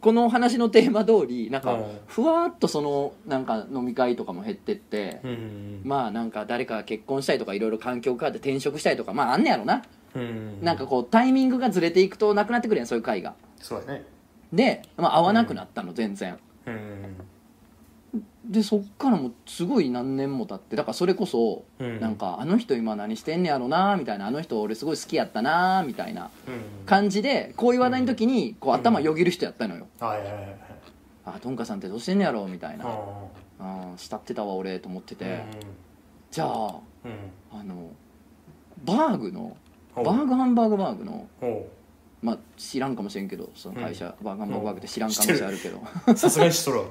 この話のテーマ通りなんかうん。ふわっとそのなんか飲み会とかも減ってって、うんまあなんか誰かが結婚したりとかいろいろ環境変わって転職したりとかまああんねやろな、うんなんかこうタイミングがずれていくとなくなってくるやんそういう会が。そうやね。で、まあ、会わなくなったの全然。うんでそっからもうすごい何年も経ってだからそれこそ、うん。なんかあの人今何してんねやろなみたいなあの人俺すごい好きやったなみたいなうん。感じでこういう話題の時にこう頭よぎる人やったのよ、はいはいはいはい。あトンカさんってどうしてんねやろみたいな、あうん、慕ってたわ俺と思ってて、ーじゃあうん。うんあのバーグのバーグハンバーグバーグのほまあ知らんかもしれんけどその会社、バーグハンバーグバーグって知らん可能性あるけど。うさすがにしとるわ。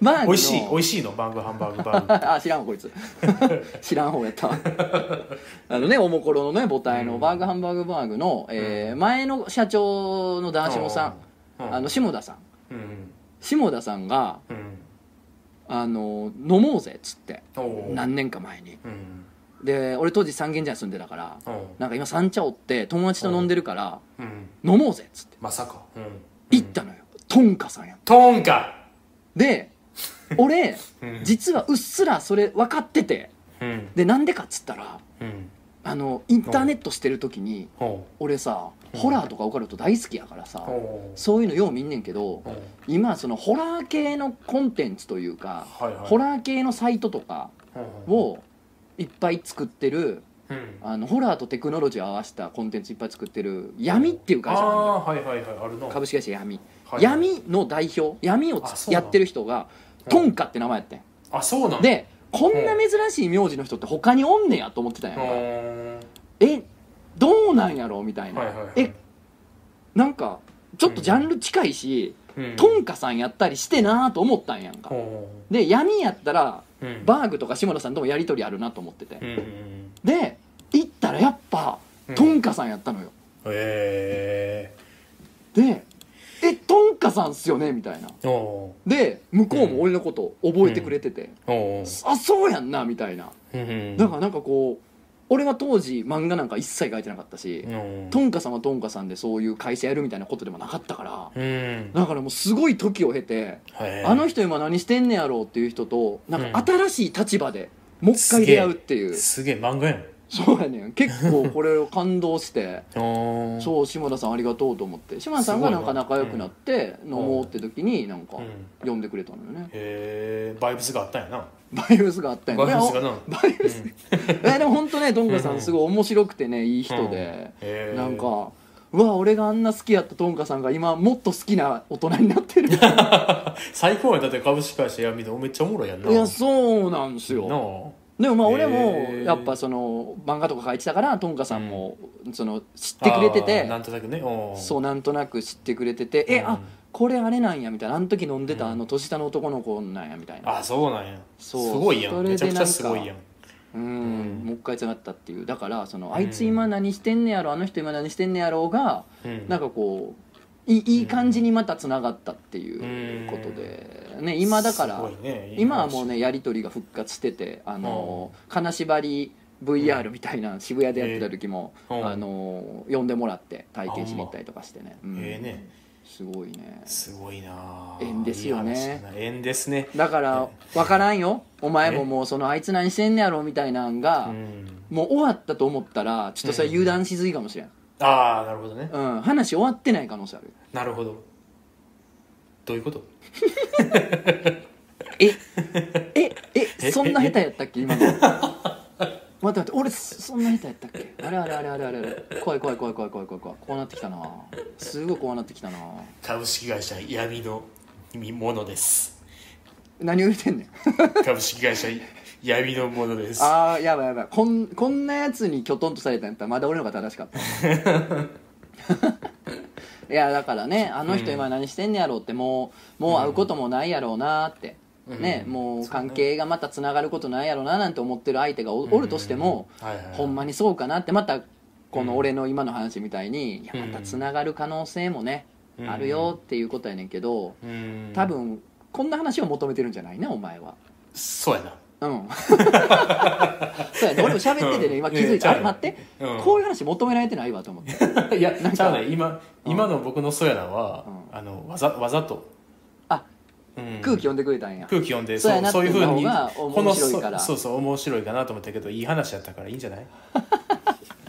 バーグの美味しい美味しいの？バーグハンバーグバーグ。あ知らんわこいつ。知らん方やった あのねおもころのね母体のバーグハンバーグバーグの、えー前の社長のダーシモさん、うん。あの下田さん。うん下田さんがうん。あの飲もうぜっつって。何年か前に。うんで俺当時三軒茶屋住んでたからおうなんか今三茶おって友達と飲んでるからうん。飲もうぜっつって。まさか。うん。行ったのよ。トンカさんやトンカ。で 俺うん。実はうっすらそれ分かってて。うん。でなんでかっつったらうん。あのインターネットしてる時におう。俺さうん。ホラーとかオカルト大好きやからさおう。そういうのよう見んねんけどおう。今そのホラー系のコンテンツというかはいはい。ホラー系のサイトとかをいっぱい作ってるうん。あのホラーとテクノロジーを合わせたコンテンツいっぱい作ってる闇っていう会社があるの。よああはいはいはいあるの。株式会社闇。はい闇の代表闇をやってる人がトンカって名前やってん。あそうなんでこんな珍しい名字の人って他におんねやと思ってたんやんか。うん。えどうなんやろうみたいな、はいはいはい。えなんかちょっとジャンル近いし、うん。トンカさんやったりしてなと思ったんやんか、おで闇やったらううん。バーグとか志村さんともやり取りあるなと思ってて、うんうんで行ったらやっぱうん。トンカさんやったのよ、へで「えトンカさんっすよね」みたいな。で向こうも俺のこと覚えてくれてて。うおう「あそうやんな」みたいな。うん。だからなんかこう俺は当時漫画なんか一切書いてなかったし、うん。トンカさんはトンカさんでそういう会社やるみたいなことでもなかったからうん。だからもうすごい時を経てあの人今何してんねやろうっていう人となんかうん。新しい立場でもう一回出会うっていう。すげえ漫画やんそうやねん。結構これを感動して そう志村さんありがとうと思って。志村さんがなんか仲良くなって飲もうって時になんかうん。呼んでくれたのよね。へえバイブスがあったんやな。バイブスがあったんや。バイブスがな。バイブス。えでも本当ねトンカさんすごい面白くてねいい人で、へえなんかうわ俺があんな好きやったトンカさんが今もっと好きな大人になってる。い 最高やだって株式会社闇でめっちゃおもろいやんな。やそうなんですよ。なでもまあ俺へもーやっぱその漫画とか書いてたからトンカさんもその知ってくれてあてーなんとなくね。そうなんとなく知ってくれててえうん。あこれあれなんやみたいな。あの時飲んでたうん。あの年下の男の子なんやみたいな。あそうなんや。そう。すごいやん。めちゃくちゃすごいやん。うん。うん。もう一回つながったっていう。だからそのん。あいつ今何してんねやろあの人今何してんねやろうがうん。なんかこういいいい感じにまたつながったっていうことで、ね、今だからねいい話。今はもうねやり取りが復活しててあの金縛り VR みたいな渋谷でやってた時も、うん。あの呼んでもらって体験しに行ったりとかしてね、うん。ええね。すごいね。すごいなあ縁ですよね。縁ですね。だから分からんよ。お前ももうそのあいつ何してんねやろみたいなんが、うん。もう終わったと思ったらちょっとそれ油断しすぎかもしれん、ああなるほどね。うん、話終わってない可能性あるなるほど。どういうこと？えええそんな下手やったっけ？今の。待って待って俺そんな下手やったっけ？あれあれあれあれあれ怖い怖い怖い怖い怖い怖い怖い。こうなってきたな。すごいこうなってきたな。株式会社闇のものです。何を言ってんねん。株式会社闇のものです。ああやばいやばいこんこんなやつにきょとんとされたんやったらまだ俺の方が正しかった。いやだからねあの人今何してんねやろうってもうもう会うこともないやろうなって、ね、うん。もう関係がまたつながることないやろうななんて思ってる相手がお,、おるとしても、はいはいはい。ほんまにそうかなってまたこの俺の今の話みたいに、いやまたつながる可能性もね、うん。あるよっていうことやねんけどうん。多分こんな話を求めてるんじゃないねお前は。そうやなうん。そうやね。俺も喋っててね今気づいた、うんあれ待って、うん。こういう話求められてないわと思って。いやなんか。ちゃうね。今今の僕のそやなは、うん。あのわざわざと、あうん。空気読んでくれたんや。空気読んでそうやなそういうふうにっていうのがこの面白いから。そそうそう面白いかなと思ったけどいい話やったからいいんじゃない？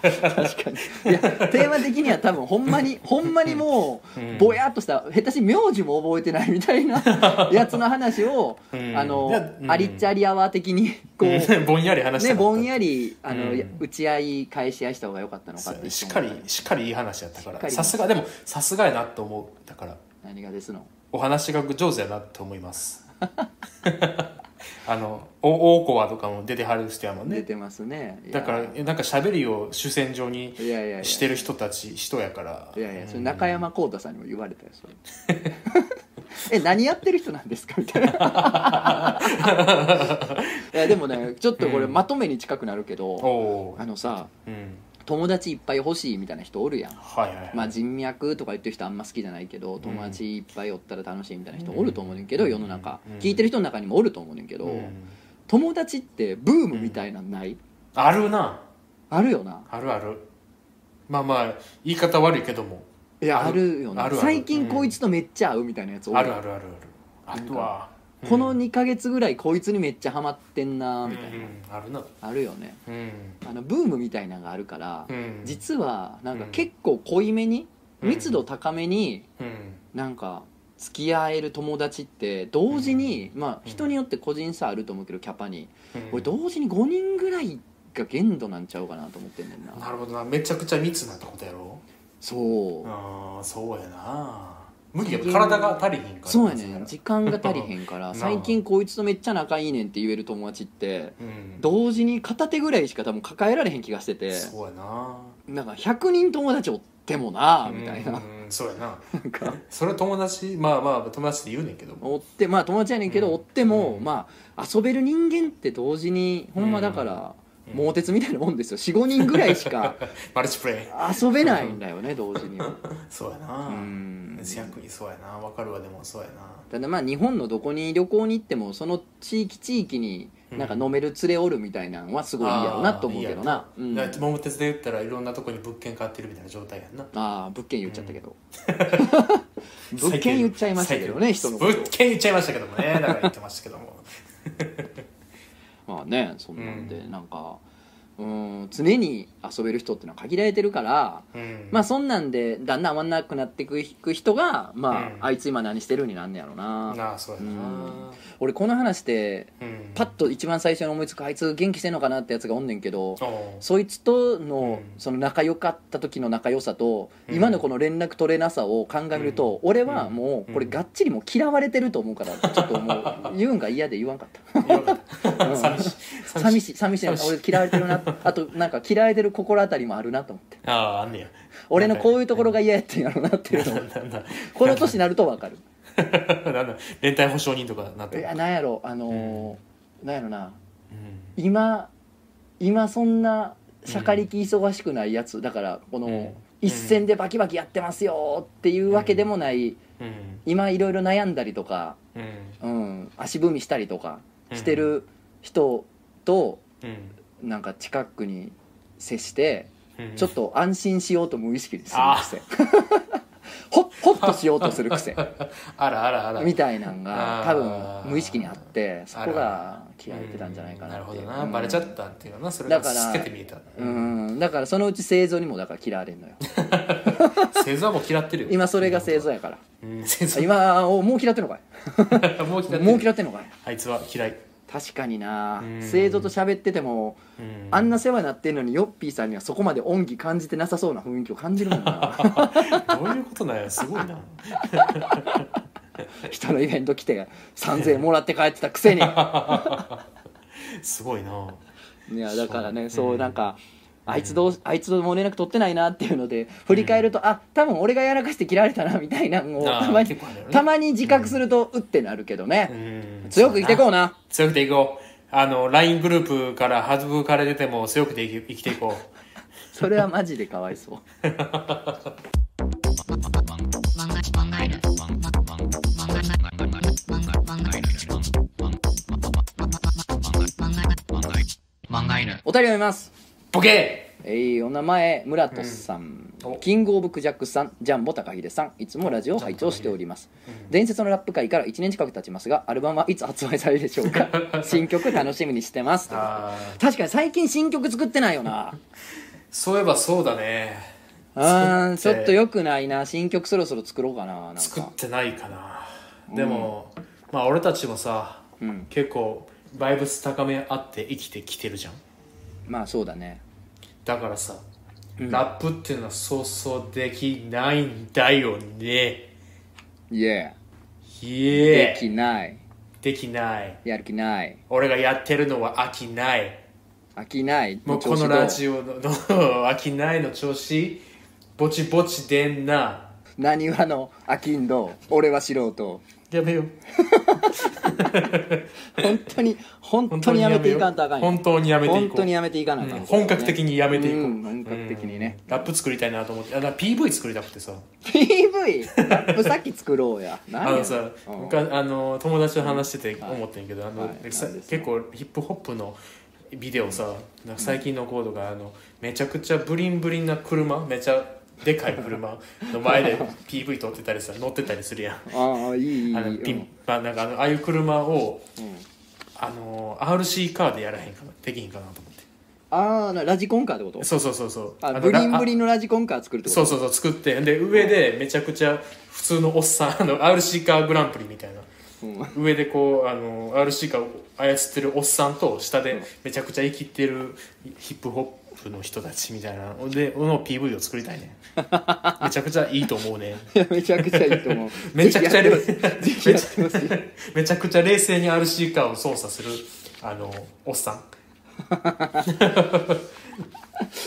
確かに。いやテーマ的には多分ほんまにほんまにもう、うん。ぼやっとした下手し名字も覚えてないみたいな やつの話を、うん。あのありっちゃりアワー的にこう ぼんやり話したかった。ねぼんやりあの、うん。打ち合い返し合いした方が良かったのかっしっかりしっかりいい話やったから。り。さすがでもさすがやなと思うだから。何がですの？お話が上手やなと思います あのお大コアとかも出てはる人やもんね。出てますね。だからえなんか喋りを主戦場にしてる人たち人やから。いやいやそれうん中山浩太さんにも言われたよそれ。え何やってる人なんですか？みたいな。いやでもねちょっとこれうん。まとめに近くなるけど、おおあのさうん友達いっぱい欲しいみたいな人おるやん。はいはいはい。まあ人脈とか言ってる人あんま好きじゃないけど友達いっぱいおったら楽しいみたいな人おると思うねんけど世の中うん。聞いてる人の中にもおると思うねんけどうん。友達ってブームみたいなんない？あるな。あるよな。あるある。まあまあ言い方悪いけども。いやああるるよな。あるある。最近こいつとめっちゃ合うみたいなやつおるあるあるあるある。あとはこの2ヶ月ぐらいこいつにめっちゃハマってんなみたいな。あるな。あるよね。うん。あのブームみたいなのがあるからうん。実はなんかうん。結構濃いめにうん。密度高めにうん。なんか付き合える友達って同時にまあうん人によって個人差あると思うけどキャパに。うん。俺同時に5人ぐらいが限度なんちゃうかなと思ってんねんな。なるほどな。めちゃくちゃ密なってことやろ？そう。ああそうやな無理や体が足りひんからそうやねん。時間が足りへんから 最近こいつとめっちゃ仲いいねんって言える友達ってうん。同時に片手ぐらいしか多分抱えられへん気がしててそうやな。なんか100人友達おってもなみたいな。うんそうやな。なんか。それ友達まあまあ友達って言うねんけども。おってまあ友達やねんけどうん。おってもうん。まあ遊べる人間って同時にほんまだからうん猛鉄みたいなもんですよ。45人ぐらいしか マルチプレイ。遊べないんだよね同時に そうやな。うん。逆にそうやな。わかるわでもそうやな。ただまあ日本のどこに旅行に行ってもその地域地域になんか飲める連れおるみたいなのはすごいいいやろなと思うけどな。うんだって桃鉄で言ったらいろんなとこに物件買ってるみたいな状態やんな。ああ物件言っちゃったけど。物件言っちゃいましたけどね人のこと。物件言っちゃいましたけどもね。だから言ってましたけどもまあねそんなんでなんかうん常に遊べる人ってのは限られてるからうん。まあそんなんでだんだん合わなくなっていく人がまあ、うん。あいつ今何してるになんねやろな。なあそうやな。俺この話でうん。パッと一番最初に思いつくあいつ元気してんのかなってやつがおんねんけどそいつとのうん。その仲良かった時の仲良さとうん。今のこの連絡取れなさを鑑みると俺はもうこれがっちりもう嫌われてると思うからちょっともう 言うんが嫌で言わんかった。寂しい。寂しい。寂しい。寂しい。俺嫌われてるな あとなんか嫌われてる心当たりもあるなと思って。あああんねや。俺のこういうところが嫌やってんやろなっていうのを。なんだなんだ。この年になると分かる。なんだ連帯保証人とかなってる。いやなんやろあのーなんやろな。うん。今今そんなしゃかりき忙しくないやつだからこの、うん。一戦でバキバキやってますよっていうわけでもない、うん。今いろいろ悩んだりとか、うん。うん、足踏みしたりとかしてる人とうんなんか近くに接してうん。ちょっと安心しようと無意識でするあ。癖 ほっほっとしようとする癖。あらあらあら。みたいなんが多分無意識にあってそこが嫌われてたんじゃないかななるほどっていうなバレちゃったっていうのはなそれがだから透けて見えた。うん。だからそのうち製造にもだから嫌われんのよ。製造はもう嫌ってるよ。今それが製造やから。うん。製造今おもう嫌ってんのかい？もう嫌ってる。もう嫌ってんのかい？あいつは嫌い確かにな。うん。製造と喋っててもうん。あんな世話になってんのにヨッピーさんにはそこまで恩義感じてなさそうな雰囲気を感じるもんな。どういうことなんやすごいな。人のイベント来て3000円もらって帰ってたくせに。い すごいな。やだからねそうなんかあいつどうあいつともう連絡取ってないなっていうので振り返ると、あ多分俺がやらかして嫌われたなみたいなのをあーたまにたまに自覚するとうってなるけどね、うん強く生きていこうな。強くていこう。あの LINE グループから省かれてても強くて生き生きていこう。それはマジでかわいそう。お便り読みます。ボケえー、お名前ムラトさん、うん。お。キングオブクジャクさんジャンボ高秀さん。いつもラジオを拝聴しております、伝説のラップ界から1年近く経ちますがアルバムはいつ発売されるでしょうか。新曲楽しみにしてます。確かに最近新曲作ってないよな。そういえばそうだね。うーんちょっとよくないな。新曲そろそろ作ろうかな作ってないかな。でも、まあ俺たちもさうん。結構バイブス高めあって生きてきてるじゃん。まあそうだねだからさ、うん。ラップっていうのはそうそうできないんだよね。イエイーできない。できない。やる気ない。俺がやってるのは飽きない。飽きない。もうこのラジオのの 飽きないの調子。ぼちぼちでんな。何話の飽きんど俺は素人やめよう。本当に本当にやめていかんとあかんよ。本当にやめていこう。本当にやめていかなあかん、うん。本格的にやめていこう、うん本格的にね。うん。ラップ作りたいなと思って。あだから PV 作りたくてさ。PV ラップさっき作ろうや。何 やあのさうん昔あの友達と話してて思ってんけど、あのはい。さ。結構ヒップホップのビデオさなんか最近のコードがあのめちゃくちゃブリンブリンな車めちゃでかい車の前で PV 撮ってたりさ乗ってたりするやん。ああいいいいあのピンあ、なんかあのああいう車をうん。あの RC カーでやらへんかなできひんかなと思って。ああなラジコンカーってこと？そうそうそうそう。のあブリンラブリンのラジコンカー作るってこと？そうそうそう作ってで上でめちゃくちゃ普通のおっさんあの RC カーグランプリみたいな。うん。上でこうあの RC カーを操ってるおっさんと下でめちゃくちゃ生きてるヒップホップの人たちみたいなのでの PV を作りたい ね。めちゃくちゃいいと思うね。い やめちゃくちゃいいと思う。めちゃくちゃめちゃくちゃ冷静に RC カーを操作するあのおっさん。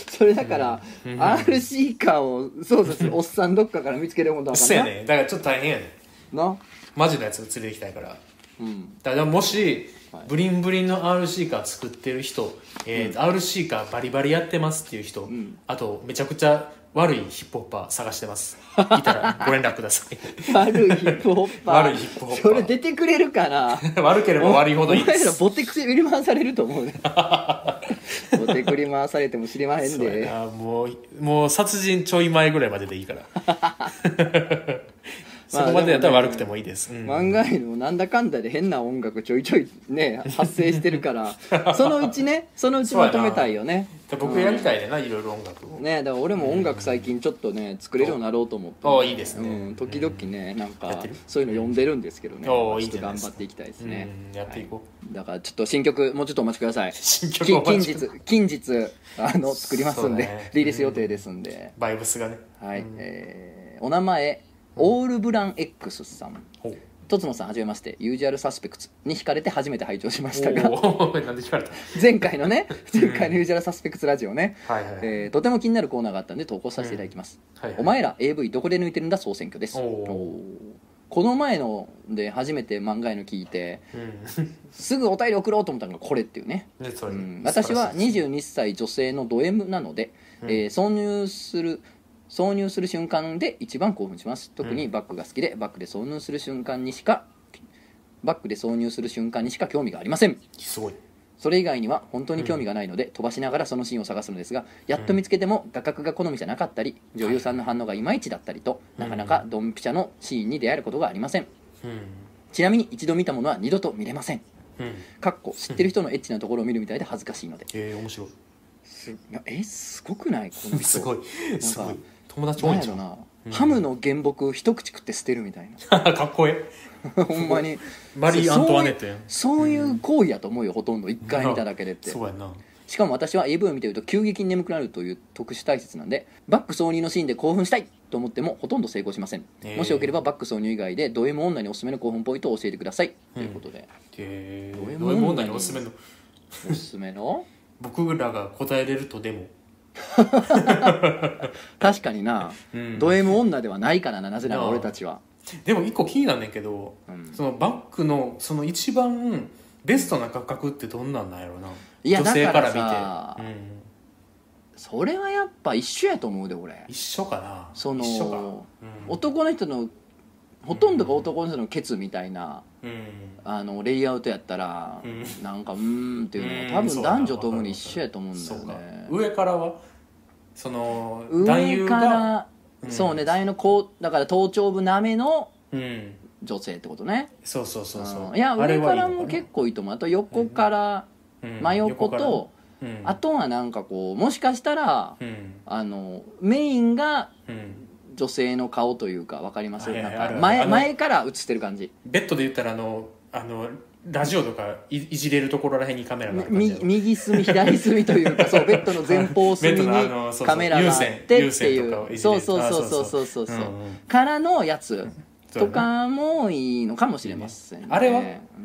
それだから、RC カーを操作するおっさんどっかから見つけるもんだかそうやねだからちょっと大変やねな。マジのやつ連れてきたいから。うん。だからもし、はいブリンブリンの RC カー作ってる人、えー RC カーバリバリやってますっていう人、ん。あとめちゃくちゃ悪いヒップホッパー探してます。いたらご連絡ください。悪いヒップホッパー。悪いヒップホッパー。それ出てくれるかな？悪ければ悪いほどいいです。ボテクリ振り回されると思うね。ボテクリ回されても知りまへんで。な。もうもう殺人ちょい前ぐらいまででいいからそこまでやったら悪くてもいいです、うん。漫画にもなんだかんだで変な音楽ちょいちょいね発生してるから そのうちねそのうちまとめたいよね。で僕やりたいねな、いろいろ音楽を。ねだから俺も音楽最近ちょっとね作れるようになろうと思って、おいいですね。うん、時々ねなんやかそういうの読んでるんですけどね。おいいちょっと頑張っていきたいですね、うんやっていこう、だからちょっと新曲もうちょっとお待ちください。新曲き近日近日あの作りますんで、リリース予定ですんで、バイブスがね。はい、えーお名前オールブラン X さん。とつのさんはじめまして。ユージュアルサスペクツに惹かれて初めて拝聴しましたが。前回のね前回のユージュアルサスペクツラジオね、はいはいはい、えーとても気になるコーナーがあったんで投稿させていただきます、はいはい。お前ら AV どこで抜いてるんだ総選挙です。この前ので初めて漫画への聞いてうん。すぐお便り送ろうと思ったのがこれっていうね。ねそれ。うん。私は素晴らしいです22歳女性のド M なので、うん。えー挿入する挿入する瞬間で一番興奮します。特にバックが好きでバックで挿入する瞬間にしかバックで挿入する瞬間にしか興味がありません。すごい。それ以外には本当に興味がないので、飛ばしながらそのシーンを探すのですがやっと見つけても画角が好みじゃなかったり女優さんの反応がいまいちだったりとなかなかドンピシャのシーンに出会えることがありません。うん。ちなみに一度見たものは二度と見れません。うん。かっこ知ってる人のエッチなところを見るみたいで恥ずかしいので。えー、面白い。すえすごくない？この人。すごい。すごい友達多ないんゃんうんハムの原木一口食って捨てるみたい かっこえなほんまに。マリー・アントワネットそういう行為やと思うよほとんど。一回見ただけでって。そうやな。しかも私は AV を見てると急激に眠くなるという特殊体質なんでバック挿入のシーンで興奮したいと思ってもほとんど成功しません、へーもしよければバック挿入以外でド M 女におすすめの興奮ポイントを教えてください、ということで。え。ー、どういうどういう問もんなの題におすすめの。おすすめの？僕らが答えれるとでも 確かにな、うん。ド M 女ではないからななぜなら俺たちは。でも一個気になんねんけど、うん。そのバックのその一番ベストな画角ってどんなんなんやろな。いや女性から見て、うん、それはやっぱ一緒やと思うで俺。一緒かな。その一緒か、うん。男の人のほとんどが男の人のケツみたいなうん。あのレイアウトやったら、うん。なんかうーんっていうのうん。が多分男女ともに一緒やと思うんだよね。上からはその男上優がそうね男優のこうだから頭頂部なめのうん。女性ってことね。そうそうそうそう。うん。いや上からも結構いいと思う。あと横から、うん。真横と、うん。あとはなんかこうもしかしたら、うん。あのメインがうん女性の顔というかわかりますはいはいなんかあるある。前あの前から映ってる感じ。ベッドで言ったらあのあのラジオとかいいじれるところらへんにカメラがある感じ右隅左隅というか そうベッドの前方隅にベッドのあのそうそうカメラがあってって有線有線とかをいいうじれる。そうそうそうそうそうそうそう。からのやつとかもいいのかもしれませんね。あれは？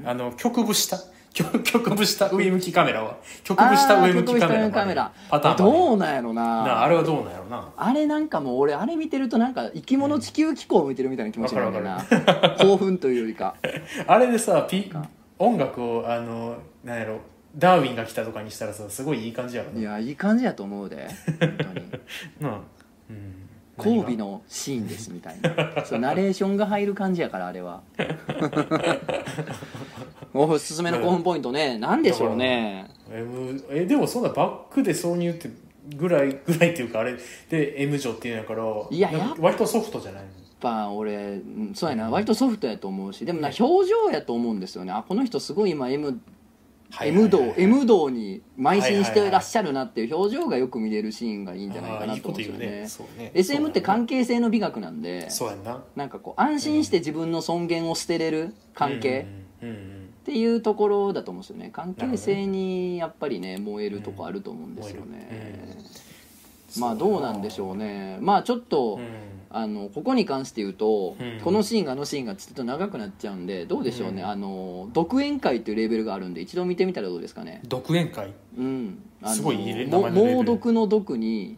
あの局部下？曲曲部下上向きカメラは。曲部下上向きカメラカメラ。パターンどうなんやろな。なああれはどうなんやろな。あれなんかもう俺あれ見てるとなんか生き物地球機構を見てるみたいな気持ちになるんだよわな興奮というよりか。あれでさピ音楽をあのなんやろダーウィンが来たとかにしたらさすごいいい感じやろいやいい感じやと思うで本当に。な あうん。交尾のシーンですみたいな。そうナレーションが入る感じやからあれは おすすめの興奮ポイントね。何でしょうね。えでもそんなバックで挿入ってぐらい ぐらいっていうかあれで M 女っていうんやからいやなんか割とソフトじゃないの？やっぱ俺うんそうやな。割とソフトやと思うしでもな表情やと思うんですよね。あこの人すごい今 M M 道 M 道に邁進してらっしゃるなっていう表情がよく見れるシーンがいいんじゃないかなと思うんですよね。SM って関係性の美学なんでな。なんかこう安心して自分の尊厳を捨てれる関係うんうんうんっていうところだと思うんですよね。関係性にやっぱりね燃えるとこあると思うんですよ燃ねまあどうなんでしょうね。まあちょっと、うん。あのここに関して言うと、うん。このシーンがあのシーンがちょっと長くなっちゃうんでどうでしょうね、うん。あの独演会っていうレーベルがあるんで一度見てみたらどうですかね。独演会？うん。あのすごいいい猛毒の毒に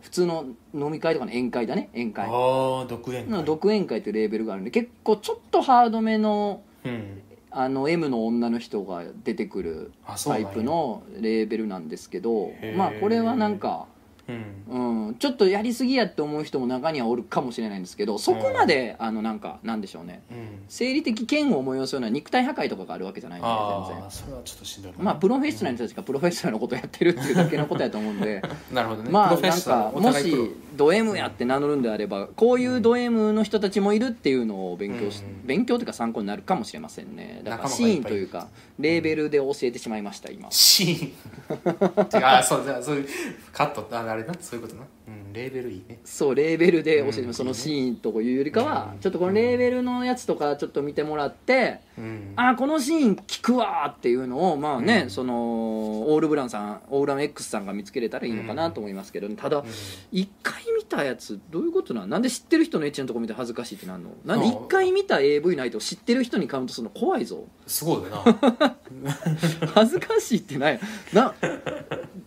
普通の飲み会とかの宴会だね。宴会。ああ独演会。の独演会っていうレーベルがあるんで結構ちょっとハードめのうんあの M の女の人が出てくるタイプのレーベルなんですけどまあこれはなんか、うん。うん、ちょっとやりすぎやって思う人も中にはおるかもしれないんですけどそこまで、あのなんかなんでしょうね。うん。生理的嫌悪を催すような肉体破壊とかがあるわけじゃないんで全あ然。あそれはちょっとしんどいかな。まあプロフェッショナルの人たちがプロフェッショナルのことをやってるっていうだけのことやと思うんで。なるほどね。まあなんかもしド M やって名乗るんであればこういうド M の人たちもいるっていうのを勉強し、うん。勉強というか参考になるかもしれませんね。だからシーンというかレーベルで教えてしまいました今。シーン。ああそうじゃあそういうカット。ああれなそういうことな。うんレーベルいいね。そうレーベルで教えてうんそのシーンとかいうよりかはうん。ちょっとこのレーベルのやつとかちょっと見てもらってうん。あーこのシーン聞くわーっていうのをまあね、うん。そのオールブランさんオールブラン X さんが見つけれたらいいのかなと思いますけど、ただ一回見たやつどういうことなん？なんで知ってる人のエッチなとこ見て恥ずかしいってなんの？なんで一回見た AV ないと知ってる人にカウントするの怖いぞ。すごいよな 恥ずかしいってない。な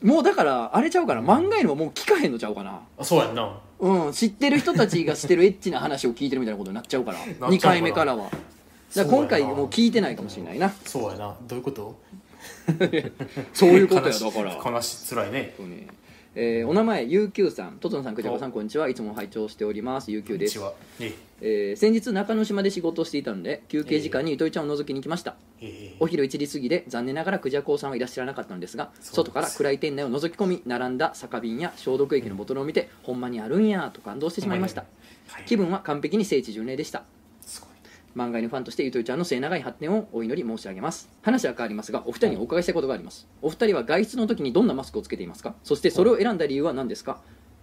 もうだからあれちゃうから漫画よりももう聞かへんのちゃうかな？あそうやんな。うん知ってる人たちがしてるエッチな話を聞いてるみたいなことになっちゃうから。なっちゃうかな。2回目からはだから今回もう聞いてないかもしれないな。そうやな。どういうこと？そういうことやだから。悲しつらいね。そうね。えーお名前 UQ さん。とつのさんくじゃこさんこんにちは。いつも拝聴しております。UQ です。うちは。ええ。ー先日中之島で仕事をしていたので休憩時間に糸井ちゃんを覗きに来ました。ええお昼1時過ぎで残念ながらクジャコウさんはいらっしゃらなかったのですが外から暗い店内を覗き込み並んだ酒瓶や消毒液のボトルを見て、ほんまにあるんやと感動してしまいました。はい。気分は完璧に聖地巡礼でした漫画のファンとしてゆとりちゃんの末長い発展をお祈り申し上げます。話は変わりますがお二人にお伺いしたいことがあります。お二人は外出の時にどんなマスクをつけていますか？そしてそれを選んだ理由は何ですか？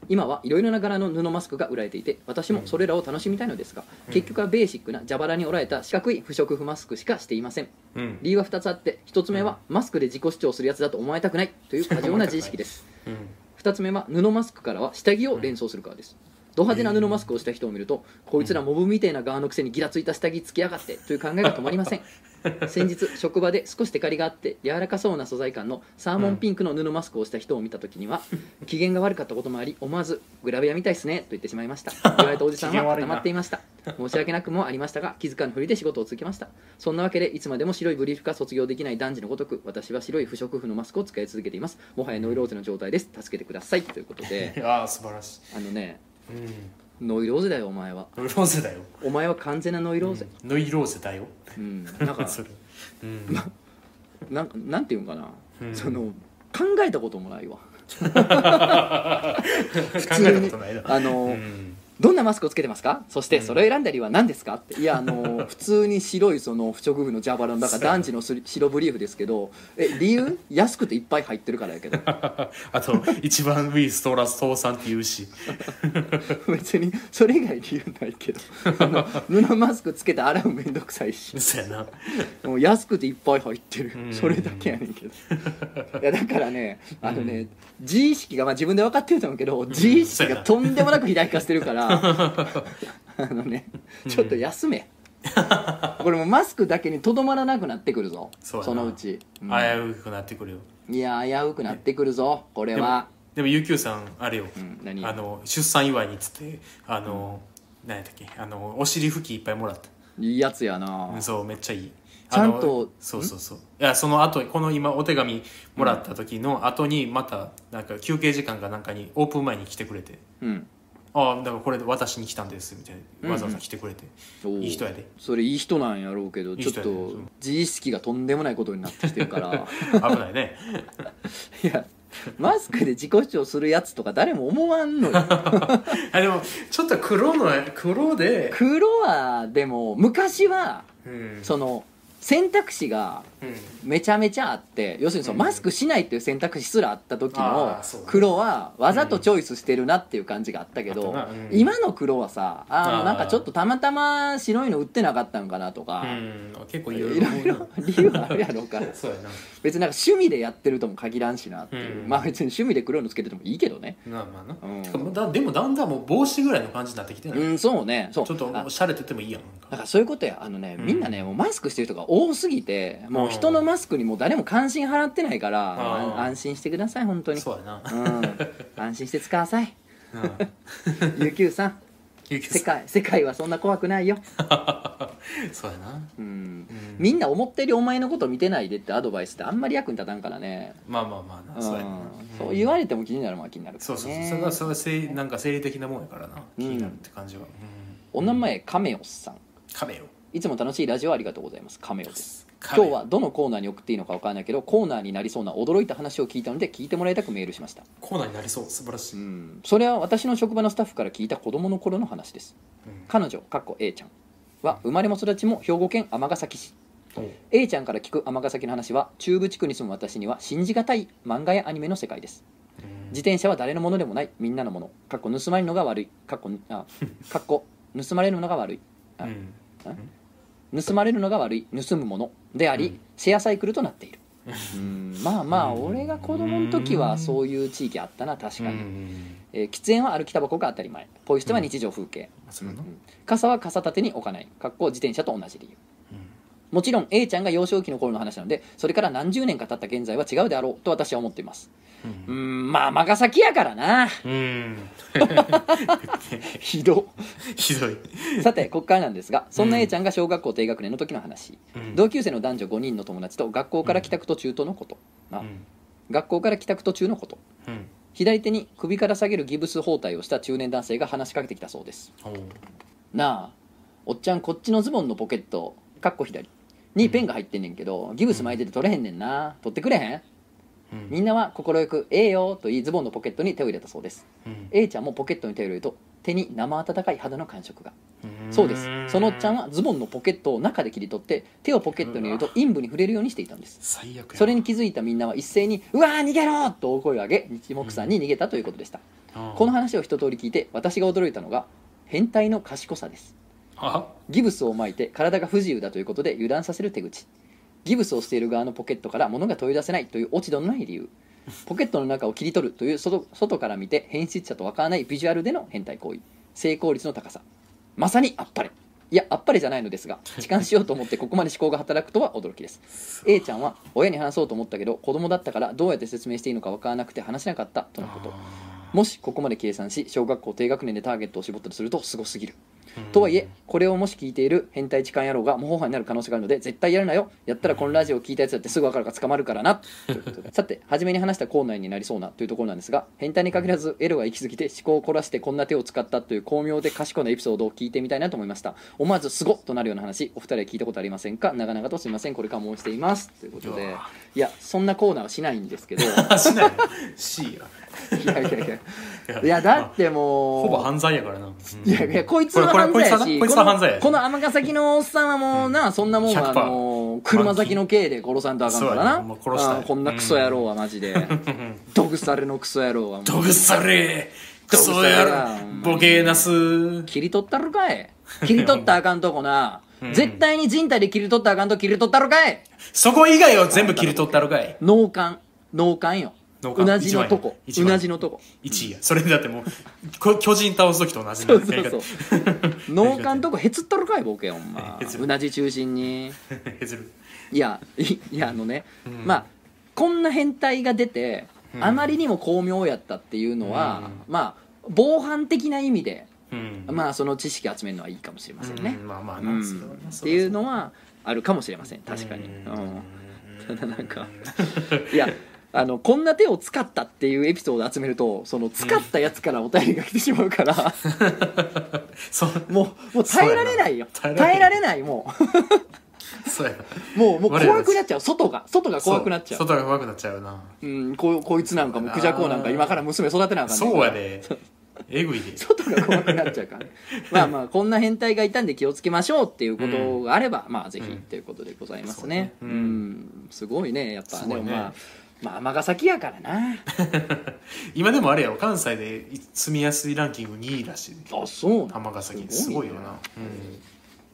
今はいろいろな柄の布マスクが売られていて私もそれらを楽しみたいのですが、うん。結局はベーシックな蛇腹に折られた四角い不織布マスクしかしていません。うん。理由は2つあって1つ目はマスクで自己主張するやつだと思われたくないという過剰な自意識です。うん。2つ目は布マスクからは下着を連想するからですド派手な布マスクをした人を見ると、こいつらモブみてえな側のくせにギラついた下着つきやがってという考えが止まりません。先日職場で少しテカリがあって柔らかそうな素材感のサーモンピンクの布マスクをした人を見た時には、機嫌が悪かったこともあり思わずグラビアみたいっすねと言ってしまいました。言われたおじさんは固まっていました。申し訳なくもありましたが気づかぬふりで仕事を続けました。そんなわけでいつまでも白いブリーフが卒業できない男児のごとく私は白い不織布のマスクを使い続けています。もはやノイローゼの状態です。助けてください。ということで。ああ素晴らしい。あのねうんノイローゼだよお前は。ノイローゼだよお前は完全なノイローゼ。ノイローゼだよ。うん、なんか それ。うん。なんなんていうんかな、うん。その考えたこともないわ。考えたことないなあの、うんどんなマスクをつけてますか？そしてそれを選んだ理由は何ですか？って。いやあの 普通に白いその不織布の蛇腹のだから男児のす白ブリーフですけどえ理由？安くていっぱい入ってるからやけど。あと一番ウィーストーラス倒産って言うし。別にそれ以外理由ないけど。布マスクつけて洗うめんどくさいし。そうやな。もう安くていっぱい入ってる。うん。それだけやねんけど。いやだからねあのね自意識がまあ自分で分かってると思うけど自意識がとんでもなく肥大化してるからあのねちょっと休め。これもうマスクだけにとどまらなくなってくるぞ。そのうち、うん。危うくなってくるよ。いや危うくなってくるぞ。これでもはでも UQ さんあれよ、うん何？あの出産祝いにっつってあの、何やったっけ？あのお尻拭きいっぱいもらった。いいやつやな。うんそうめっちゃいい。ちゃんとそうそうそう。いやその後この今お手紙もらった時の後にまたなんか休憩時間かなんかにオープン前に来てくれて。うんああだからこれで私に来たんですみたいうんなわざわざ来てくれて、おー。いい人やで。それいい人なんやろうけどちょっと自意識がとんでもないことになってきてるから。危ないね。いやマスクで自己主張するやつとか誰も思わんのよ。あでもちょっと黒の黒で、黒はでも昔はうん。その選択肢がうん。めちゃめちゃあって要するにそのうん。マスクしないっていう選択肢すらあった時の黒はわざとチョイスしてるなっていう感じがあったけど今の黒はさあなんかちょっとたまたま白いの売ってなかったのかなとかうん。結構いいろろいろ理由あるやろうから。別になんか趣味でやってるとも限らんしなっていう。うん。まあ別に趣味で黒いのつけててもいいけどね。まあまあな、うん。でもだんだんもう帽子ぐらいの感じになってきてない、うんそうね。そう。ちょっとあ。しゃれててもいいやんなんかだからそういうことや。あのね、うん。みんなねもうマスクしてる人が多すぎてもう人のマスクにもう誰も関心払ってないからあーあ安心してください本当に。そうやな。うん。安心して使わさい。うん。ゆきゅうさん。ゆうきさん。世界世界はそんな怖くないよ、そうやな、うん。うん。みんな思ってるよりお前のこと見てないでってアドバイスってあんまり役に立たんからね。まあまあまあな、そうやな、うんそう言われても気になるもんは気になる。かそうそうそう。それがそれなんか生理的なもんやからな。気になるって感じは、うん。お名前カメオスさんカメオ。いつも楽しいラジオありがとうございます。カメオです。今日はどのコーナーに送っていいのか分からないけどコーナーになりそうな驚いた話を聞いたので聞いてもらいたくメールしました。コーナーになりそう。素晴らしい、ううん。んそれは私の職場のスタッフから聞いた子供の頃の話です。彼女かっこ A ちゃんは生まれも育ちも兵庫県尼崎市。A ちゃんから聞く尼崎の話は中部地区に住む私には信じがたい漫画やアニメの世界です。うん。自転車は誰のものでもないみんなのもの。かっこ盗まれるのが悪い。かっこあかっこ盗まれるのが悪い。あうん盗まれるのが悪い。盗むものであり、うんシェアサイクルとなっている。うん。まあまあ俺が子供の時はそういう地域あったな確かに、うん。えー喫煙は歩きタバコが当たり前。ポイ捨ては日常風景、そうん。傘は傘立てに置かない。かっこ自転車と同じ理由。うんもちろん A ちゃんが幼少期の頃の話なのでそれから何十年か経った現在は違うであろうと私は思っています。ううんんまあ尼崎やからな。うん。ひど。ひどい、さてこっからなんですがそんなうん。A ちゃんが小学校低学年の時の話、うん。同級生の男女5人の友達と学校から帰宅途中とのこと、あうん。学校から帰宅途中のこと。うん。左手に首から下げるギブス包帯をした中年男性が話しかけてきたそうです。なあおっちゃんこっちのズボンのポケットかっこ左にペンが入ってんねんけどギブス巻いてて取れへんねんな。取ってくれへん？うん。みんなは快く「ええよ」と言いズボンのポケットに手を入れたそうです。うん。A ちゃんもポケットに手を入れると手に生温かい肌の感触が。うん。そうです。そのおっちゃんはズボンのポケットを中で切り取って手をポケットに入れると陰部に触れるようにしていたんです。最悪やそれに気づいたみんなは一斉に「うわー逃げろ!」と大声を上げ一目散に逃げたということでした。この話を一通り聞いて私が驚いたのが変態の賢さです。あギブスを巻いて体が不自由だということで油断させる手口。ギブスをしている側のポケットから物が取り出せないという落ち度のない理由。ポケットの中を切り取るという外外から見て変質者とわからないビジュアルでの変態行為。成功率の高さ。まさにあっぱれ。いやあっぱれじゃないのですが 痴漢しようと思ってここまで思考が働くとは驚きです。A ちゃんは親に話そうと思ったけど子供だったからどうやって説明していいのかわからなくて話せなかったとのこと。もしここまで計算し小学校低学年でターゲットを絞ったとするとすごすぎるとはいえこれをもし聞いている変態痴漢野郎が模倣犯になる可能性があるので絶対やるなよ。やったらこのラジオを聞いたやつだってすぐ分かるから捕まるから。なということでさて初めに話したコーナーになりそうなというところなんですが変態に限らずエロが行き過ぎて思考を凝らしてこんな手を使ったという巧妙で賢いなエピソードを聞いてみたいなと思いました。思わずすごっとなるような話。お二人は聞いたことありませんか？長々とすみませんこれからもしています。ということで。いやそんなコーナーはしないんですけど。い しない。C ややいやいやいやだってもうほぼ犯罪やからな、いやいやこいつは犯罪やしこいつは犯罪や。このこの尼崎のおっさんはもうな、そんなもんはあ100%の車先の刑で殺さんとあかんからな。ね。殺したこんなクソ野郎はマジで。ドグサレのクソ野郎はもうどぐされ。クソやろボケなす。切り取ったるかい？切り取ったらあかんとこな、うん。絶対に人体で切り取ったらあかんと切り取ったるかい？そこ以外を全部切り取ったるかい？脳幹。脳幹ようなじのとこ。うなじのとこ。1位や。それだってもうこ巨人倒す時と同じそうなそうそう。農家んとこへつっとるかいボケお前 へつる。うなじ中心に。へずる。いやいいやあのね、うん。まあこんな変態が出て、うん。あまりにも巧妙やったっていうのは、うまあ防犯的な意味で、うん。まあその知識集めるのはいいかもしれませんね。う、んまあまあうん。なそれはなっていうのはあるかもしれません確かに、うん、ただなんかいやあのこんな手を使ったっていうエピソード集めるとその使ったやつからお便りが来てしまうから、そうもう。もう耐えられないよ。耐えられないもそうやもうもう怖くなっちゃう。外が。外が怖くなっちゃう。外が怖くなっちゃうな。うん、ここいつなんかもクジャコなんか今から娘育てなあかんねんそうやで。えぐいで。外が怖くなっちゃうから。ねまあまあこんな変態がいたんで気をつけましょうっていうことがあれば、まあぜひうんということでございますね。うそうね。うん。すごいねやっぱでもまあまあ尼崎やからな。今でもあれやろ関西で住みやすいランキング2位らしい。あそう尼崎。すごいよな。ねうん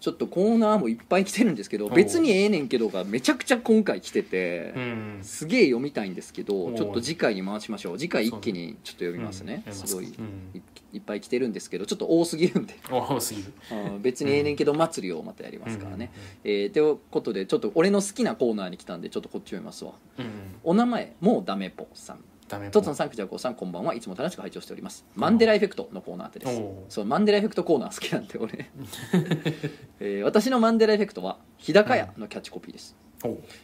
ちょっとコーナーもいっぱい来てるんですけど別にええねんけどがめちゃくちゃ今回来てて、うん。すげえ読みたいんですけどちょっと次回に回しましょう。次回一気にちょっと読みますね、うんすごいうん。いいっぱい来てるんですけどちょっと多すぎるんで。多すぎる。別にええねんけど祭りをまたやりますからね、えーということでちょっと俺の好きなコーナーに来たんでちょっとこっち読みますわ。お名前もうダメぽさんダメとつのさんくじゃこさんこんばんは。いつも楽しく拝聴しております。マンデラエフェクトのコーナーです。おう。そうマンデラエフェクトコーナー好きなんで俺、えー私のマンデラエフェクトは日高屋のキャッチコピーです。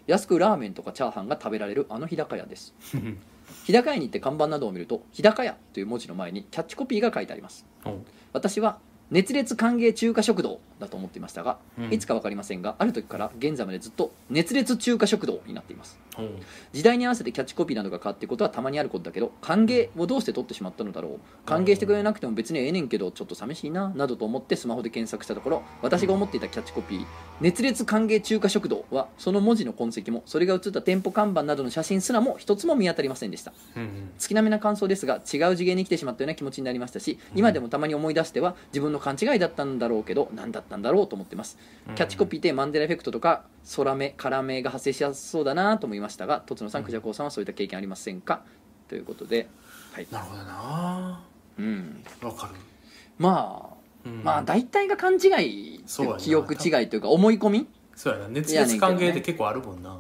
安くラーメンとかチャーハンが食べられるあの日高屋です。う ん日高屋に行って看板などを見ると日高屋という文字の前にキャッチコピーが書いてあります。私は熱烈歓迎中華食堂だと思っていましたが、うん。いつか分かりませんがある時から現在までずっと熱烈中華食堂になっています。おう。時代に合わせてキャッチコピーなどが変わっていくことはたまにあることだけど歓迎をどうして取ってしまったのだろう。歓迎してくれなくても別にええねんけどちょっと寂しいななどと思ってスマホで検索したところ私が思っていたキャッチコピー「熱烈歓迎中華食堂」はその文字の痕跡もそれが写った店舗看板などの写真すらも一つも見当たりませんでした。うん月並みな感想ですが違う次元に来てしまったような気持ちになりましたし今でもたまに思い出しては自分の勘違いだったんだろうけど何だったんだろうと思ってます。うん。キャッチコピーでマンデラエフェクトとか空目空目が発生しやすそうだなと思いましたがとつのさんくじゃこうさんはそういった経験ありませんか？ということではい。なるほどな。うん。わかる。まあうん。まあ大体が勘違い記憶違いというか思い込み？そうやな。熱烈歓迎って結構あるもんな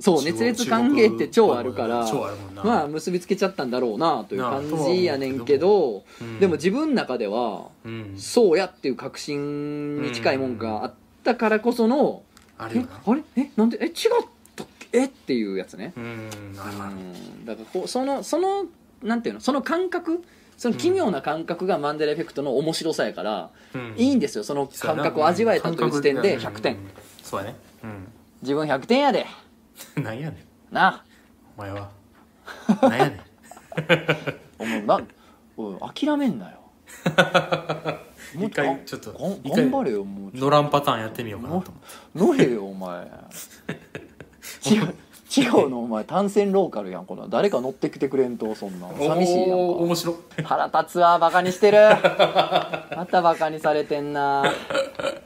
そう熱烈歓迎って超あるからまあ結びつけちゃったんだろうなという感じやねんけどうん。でも自分の中ではうん。そうやっていう確信に近いもんがあったからこそのえあるよな。あれ？えなんで？え違ったっけ？えっていうやつね。うん。だからこうそのそのなんていうの？その感覚？その奇妙な感覚がマンデラエフェクトの面白さやから、うん。いいんですよ。その感覚を味わえたという時点で100点そうやね。自分100点やで。うん なんやねん。な。お前は。なんやねん。お前なおい諦めんなよ。もっ一回ちょっと頑張れよもう。乗らんパターンやってみようかなと思って。と乗れよお前。違う違うのお前単線ローカルやんこの誰か乗ってきてくれんとそんなん寂しいやん面白。腹立つわバカにしてる。またバカにされてんな。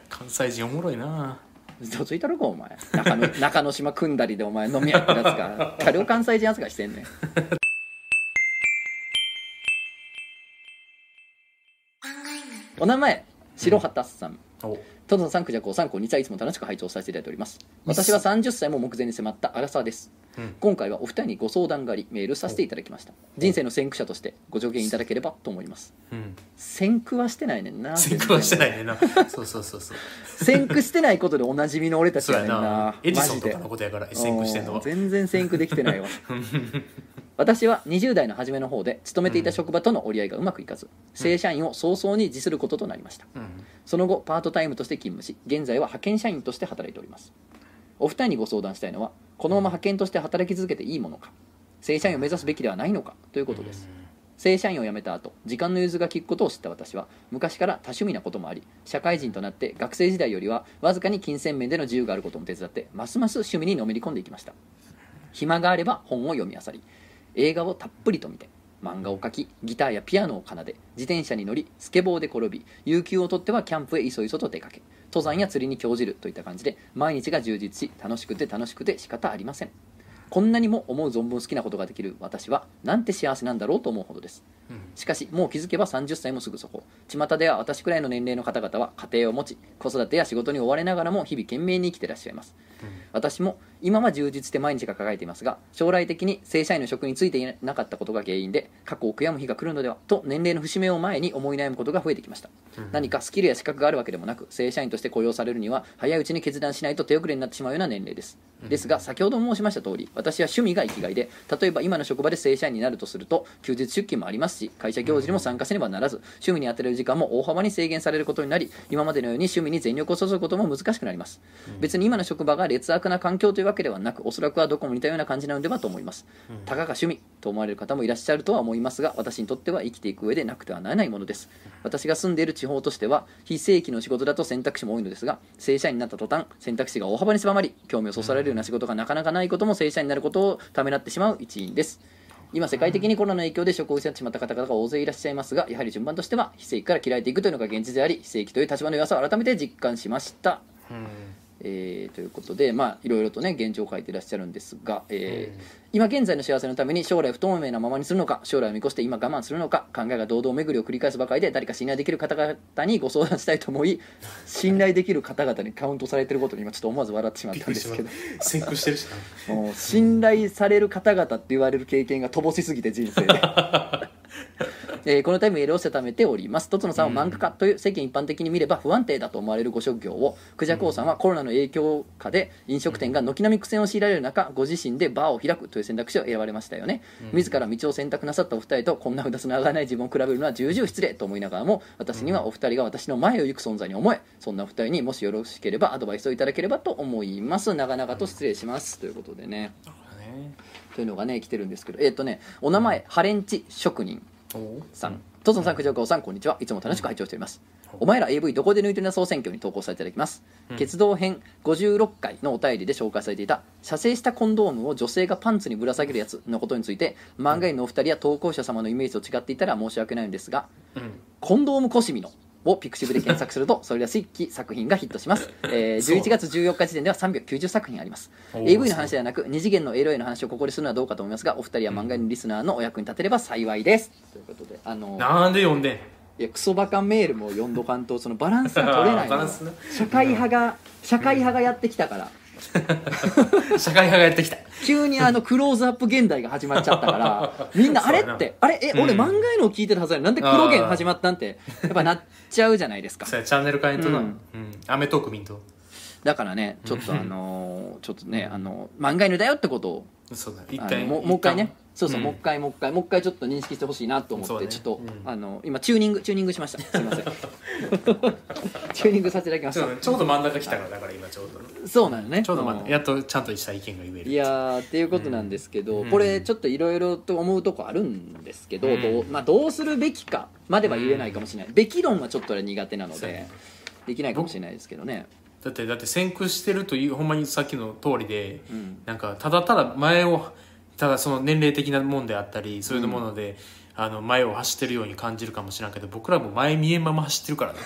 関西人おもろいな嘘ついたろかお前。中野 中之島組んだりでお前飲み屋ってやつか。過料関西人扱いしてんねん。お名前白畑さん、おトドの3区弱を3個2歳いつも楽しく拝聴させていただいております。私は30歳も目前に迫った荒沢です。うん。今回はお二人にご相談がありメールさせていただきました。人生の先駆者としてご助言いただければと思います。うん。先駆はしてないねんな。先行はしてないねんな。そうそうそうそう。先駆してないことでおなじみの俺たちそうややねんななエジソンとマジでかのことやから先行してんのは。うん全然先駆できてないわ。私は20代の初めの方で勤めていた職場との折り合いがうまくいかず、正社員を早々に辞することとなりました。うん。その後パートタイムとして勤務し現在は派遣社員として働いております。お二人にご相談したいのはこのまま派遣として働き続けていいものか正社員を目指すべきではないのかということです。正社員を辞めた後時間の融通が利くことを知った私は昔から多趣味なこともあり社会人となって学生時代よりはわずかに金銭面での自由があることも手伝ってますます趣味にのめり込んでいきました。暇があれば本を読み漁り映画をたっぷりと見て漫画を描きギターやピアノを奏で自転車に乗りスケボーで転び有給を取ってはキャンプへいそいそと出かけ登山や釣りに興じるといった感じで毎日が充実し楽しくて楽しくて仕方ありません。こんなにも思う存分好きなことができる私はなんて幸せなんだろうと思うほどです。うん。しかしもう気づけば30歳もすぐそこ。巷では私くらいの年齢の方々は家庭を持ち子育てや仕事に追われながらも日々懸命に生きてらっしゃいます。私も今は充実して毎日が輝いていますが将来的に正社員の職に就いていなかったことが原因で過去を悔やむ日が来るのではと年齢の節目を前に思い悩むことが増えてきました、うん。何かスキルや資格があるわけでもなく正社員として雇用されるには早いうちに決断しないと手遅れになってしまうような年齢です、うんですが先ほども申しました通り私は趣味が生きがいで例えば今の職場で正社員になるとすると休日出勤もありますし会社行事にも参加せねばならず趣味に当てる時間も大幅に制限されることになり今までのように趣味に全力を注ぐことも難しくなります、別に今の職場が劣悪な環境というわけではなくおそらくはどこも似たような感じなのではと思います、うん。たかが趣味と思われる方もいらっしゃるとは思いますが私にとっては生きていく上でなくてはならないものです。私が住んでいる地方としては非正規の仕事だと選択肢も多いのですが正社員になった途端選択肢が大幅に狭まり興味をそそられるな仕事がなかなかないことも正社員になることをためらってしまう一因です。今世界的にコロナの影響で職を失ってしまった方々が大勢いらっしゃいますがやはり順番としては非正規から切られていくというのが現実であり非正規という立場の弱さを改めて実感しました。うん。えーということで、まあ、いろいろとね現状を書いていらっしゃるんですが、えーうん。今現在の幸せのために将来不透明なままにするのか将来を見越して今我慢するのか考えが堂々巡りを繰り返すばかりで誰か信頼できる方々にご相談したいと思い 信頼できる方々にカウントされてることに今ちょっと思わず笑ってしまったんですけど。た 先駆してるしな。もう信頼される方々って言われる経験が乏しすぎて人生で。えーこの度メールをしたためております。とつのさんは漫画家という世間一般的に見れば不安定だと思われるご職業を。クジャコウさんはコロナの影響下で飲食店が軒並み苦戦を強いられる中ご自身でバーを開くという選択肢を選ばれましたよね、うん。自ら道を選択なさったお二人とこんな二つのがない自分を比べるのは重々失礼と思いながらも私にはお二人が私の前を行く存在に思えそんなお二人にもしよろしければアドバイスをいただければと思います。長々と失礼します。ということでねというのがね来てるんですけどえっ、とねお名前ハレンチ職人おさん、トゾンさん、クジャコウさん、こんにちは。いつも楽しく拝聴しております。お前ら AV どこで抜いてるな総選挙に投稿させていただきます。うん。鉄道編56回のお便りで紹介されていた、射精したコンドームを女性がパンツにぶら下げるやつのことについて、漫画員のお二人や投稿者様のイメージと違っていたら申し訳ないんですが、うん。コンドームコシミノをピクシブで検索すると それらしき作品がヒットします、えーそう。11月14日時点では390作品あります。AV の話ではなく二次元のエロいの話をここでするのはどうかと思いますがお二人や漫画のリスナーのお役に立てれば幸いです。ということであのなんで読んでん？いやクソバカメールも読んどかんとそのバランスが取れないね 社会派が社会派がやってきたから 社会派がやってきた。急にあの クローズアップ現代が始まっちゃったからみんなあれってあれえうん。俺漫画へのを聞いてるはずなのになんで黒源始まったんってやっぱなっちゃうじゃないですか。そうやチャンネル変えんとな。ううん。んアメトーク見んとだからねちょっとあのーちょっとねあの漫画犬だよってことをそうだ一もう一回ねそうそう、ん。もう一回もう一回もう一回ちょっと認識してほしいなと思って、ね。ちょっと、うん。あの今チューニングチューニングしました。すいません。チューニングさせていただきましちょうどちょうど真ん中来たからだから今ちょうど。たそうなのね。ちょうど真んん。中やっとちゃんとした意見が言えるいやーっていうことなんですけど、うん。これちょっといろいろと思うとこあるんですけど、うん。どうまあ、どうするべきかまでは言えないかもしれない、べき論はちょっと俺苦手なのでできないかもしれないですけどね、だってだって先駆してるというほんまにさっきの通りでうん、なんかただただ前をただその年齢的なもんであったりそういうもので、あの前を走ってるように感じるかもしれんけど僕らも前見えんまま走ってるからね。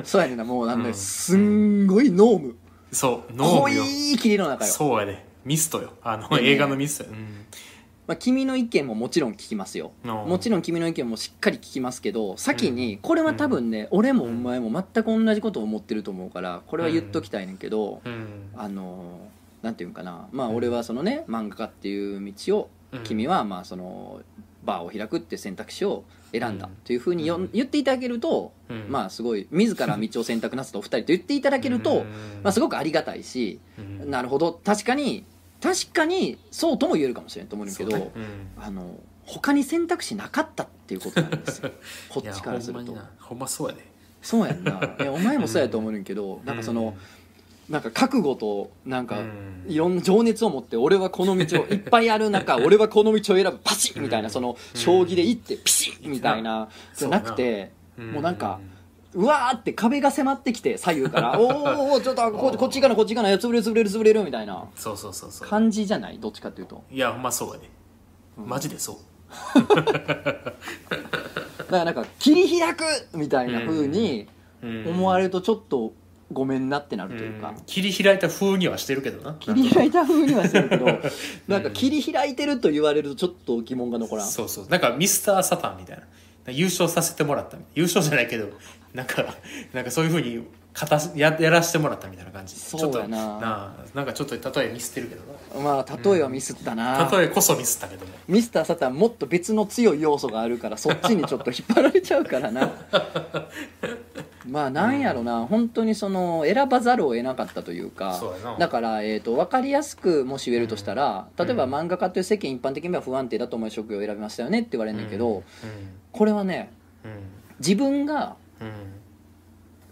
そうやねんなもうなんだ、うん。すんごい濃霧そうノー濃ムよ。い霧の中よ、そうやでミストよ。あの、ね映画のミストよ、うん。まあ、君の意見ももちろん聞きますよ。うん。もちろん君の意見もしっかり聞きますけど先にこれは多分ね、俺もお前も全く同じことを思ってると思うからこれは言っときたいねんけど、うん。あのなんていうんかな。まあ俺はそのね漫画家っていう道をうん。君はまあそのバーを開くって選択肢を選んだうん。というふうにようん。言っていただけると、うん。まあすごい自ら道を選択なすったお二人と言っていただけると、うん。まあ、すごくありがたいし、うん。なるほど。確かに確かにそうとも言えるかもしれんと思うんだけど、ね。うん。あの他に選択肢なかったっていうことなんですよ。こっちからすると。ほんまそうやでそうやんな。お前もそうやと思うねんけど、なんかその、なんか覚悟となんか、うん。いろんな情熱を持って俺はこの道を いっぱいある中 俺はこの道を選ぶ。パシッみたいなその将棋で行ってピシッみたいなじゃなくてもうなんかうわーって壁が迫ってきて左右から「おーおーちょっとここっち行かなこっち行かない潰れる潰れる潰れる」みたいな。そうそうそうそう。感じじゃない？どっちかっていうと。いやほんまそうやでうん。マジでそう。だからなんか切り開くみたいな風に思われるとちょっとごめんなってなるというか、ん。切り開いた風にはしてるけどな。切り開いた風にはしてるけど なんか切り開いてると言われるとちょっと疑問が残らん。そうそう。なんかミスターサタンみたいな。優勝させてもらった優勝じゃないけどなんかなんかそういうふうに片しややらしてもらったみたいな感じ。そうやな。なあなんかちょっと例えミスってるけどまあ例えはミスったな、な例えこそミスったけども。ミスターサタンもっと別の強い要素があるからそっちにちょっと引っ張られちゃうからな。まあなんやろな、本当にその選ばざるを得なかったというかだから、えー、と分かりやすくもし言えるとしたら、うん。例えば漫画家という世間一般的には不安定だと思う職業を選びましたよねって言われるんだけど、うこれはねんうん。自分が、うん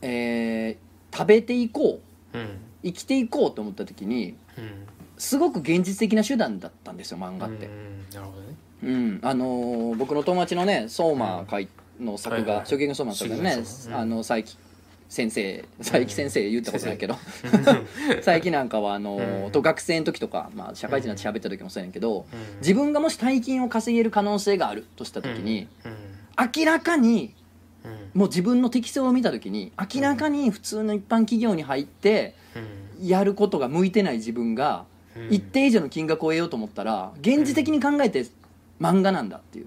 えー食べていこううん。生きていこうと思った時にうん。すごく現実的な手段だったんですよ漫画って。うんなるほどね。うん、あのー僕の友達のね相馬会の作画はいはいはい「初撃の相馬」の作画ねあの佐伯先生佐伯先生言ったことないけど佐伯なんかはあのーうん。と学生の時とか、まあ、社会人になって喋った時もそうやけどうん。自分がもし大金を稼げる可能性があるとした時にうん。明らかにうんもう自分の適性を見た時に明らかに普通の一般企業に入ってうん。やることが向いてない自分がうん。一定以上の金額を得ようと思ったら現実的に考えて漫画なんだっていう。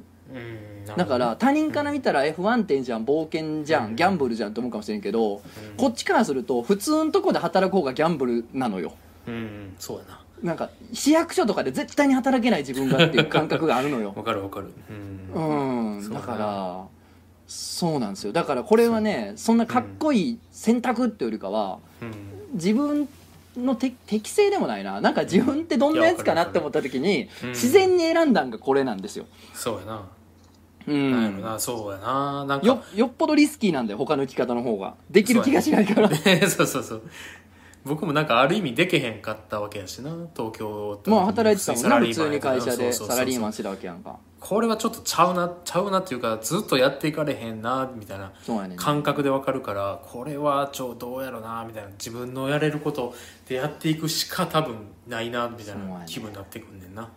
だから他人から見たらえ不安定じゃん冒険じゃうん。んギャンブルじゃんと思うかもしれんけどうん。こっちからすると普通のとこで働く方がギャンブルなのよ。うん。そうやな。なんか市役所とかで絶対に働けない自分がっていう感覚があるのよ。わかるわかる。うん。うん。だからそうなんですよ。だからこれはねそんなかっこいい選択っていうよりかはうん。自分のて適性でもないな。なんか自分ってどんなやつかなって思った時にうん。自然に選んだんがこれなんですよ。そうやな。うなんやろんな。そうやな。なんかよよっぽどリスキーなんだよ他の生き方の方が。できる気がしないから。そう そうそう僕もなんかある意味でけへんかったわけやしな東京とまあ働いてたもんな普通に会社でサラリーマンしてたわけやんか。これはちょっとちゃうなちゃうなっていうかずっとやっていかれへんなみたいな感覚でわかるからこれはちょどうやろなみたいな。自分のやれることでやっていくしか多分ないなみたいな気分になってくんねんな。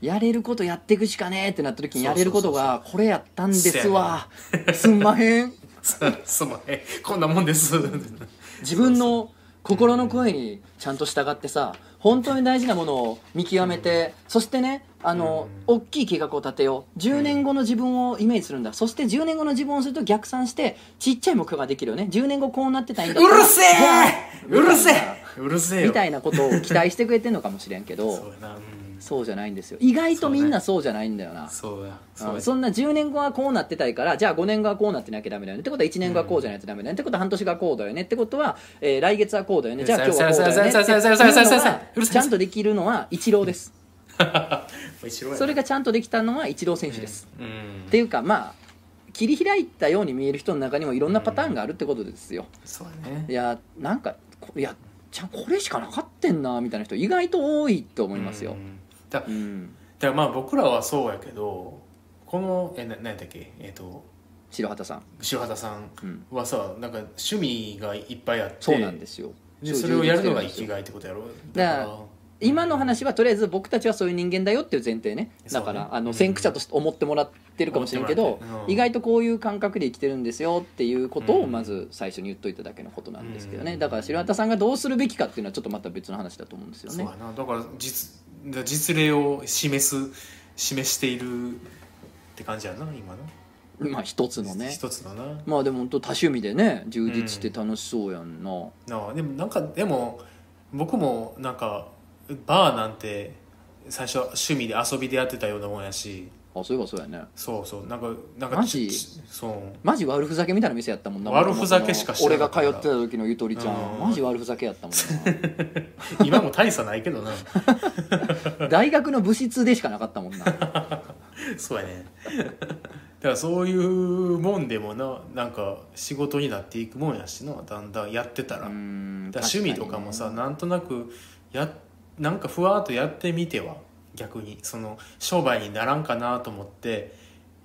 やれることやっていくしかねえってなった時にやれることがこれやったんですわ。すんまへん。す すんまへん。こんなもんです。自分の心の声にちゃんと従ってさ本当に大事なものを見極めて、そしてねあの、大きい計画を立てよう。10年後の自分をイメージするんだ。そして10年後の自分をすると逆算してちっちゃい目標ができるよね。10年後こうなってたいんだうるせえ！うるせえ！うるせえよ。みたいなことを期待してくれてんのかもしれんけど。そうやな。うんそうじゃないんですよ。意外とみんなそうじゃないんだよな。そうやそうそんな10年後はこうなってたいからじゃあ5年後はこうなってなきゃダメだよね。ってことは1年後はこうじゃないとダメだよね。ってことは半年後はこうだよね。ってことは、えー来月はこうだよね。じゃあ今日はこうだよね。ってちゃんとできるのはイチローですそれがちゃんとできたのはイチロー選手です、うんっていうかまあ切り開いたように見える人の中にもいろんなパターンがあるってことですよそうやねいやなんかこいやじゃあこれしかなかってんなみたいな人意外と多いと思いますようんだだかうんらまあ僕らはそうやけどこのえな何やっけ？えっ、と白畑さん、塩畑さんうん、はさなんか趣味がいっぱいあってそうなんですよ。でそれをやるのが生きがいってことやろ？だから今の話はとりあえず僕たちはそういう人間だよっていう前提ね。だから、ねあのうん先駆者として思ってもらってるかもしれんけどうん。意外とこういう感覚で生きてるんですよっていうことをうん。まず最初に言っといただけのことなんですけどね、うん。だから白畑さんがどうするべきかっていうのはちょっとまた別の話だと思うんですよね。そうやな。だから実だ実例を示す示しているって感じやな今の。まあ一つのね。一つのな。まあでも本当多趣味でね充実して楽しそうやんな、なあでもなんかでも僕もなんかバーなんて最初は趣味で遊びでやってたようなもんやしあそういえばそうやね。そうそう。なんかなんかマジ？ちそう。マジ悪ふざけみたいな店やったもんな。悪ふざけしかして俺が通ってた時のゆとりちゃんうん。マジ悪ふざけやったもん 今も大差ないけどな。な 大学の部室でしかなかったもんな。そうやね。だからそういうもんでもななんか仕事になっていくもんやしなだんだんやってたら,、ら趣味とかもさなんとなくやなんかふわっとやってみては逆にその商売にならんかなと思って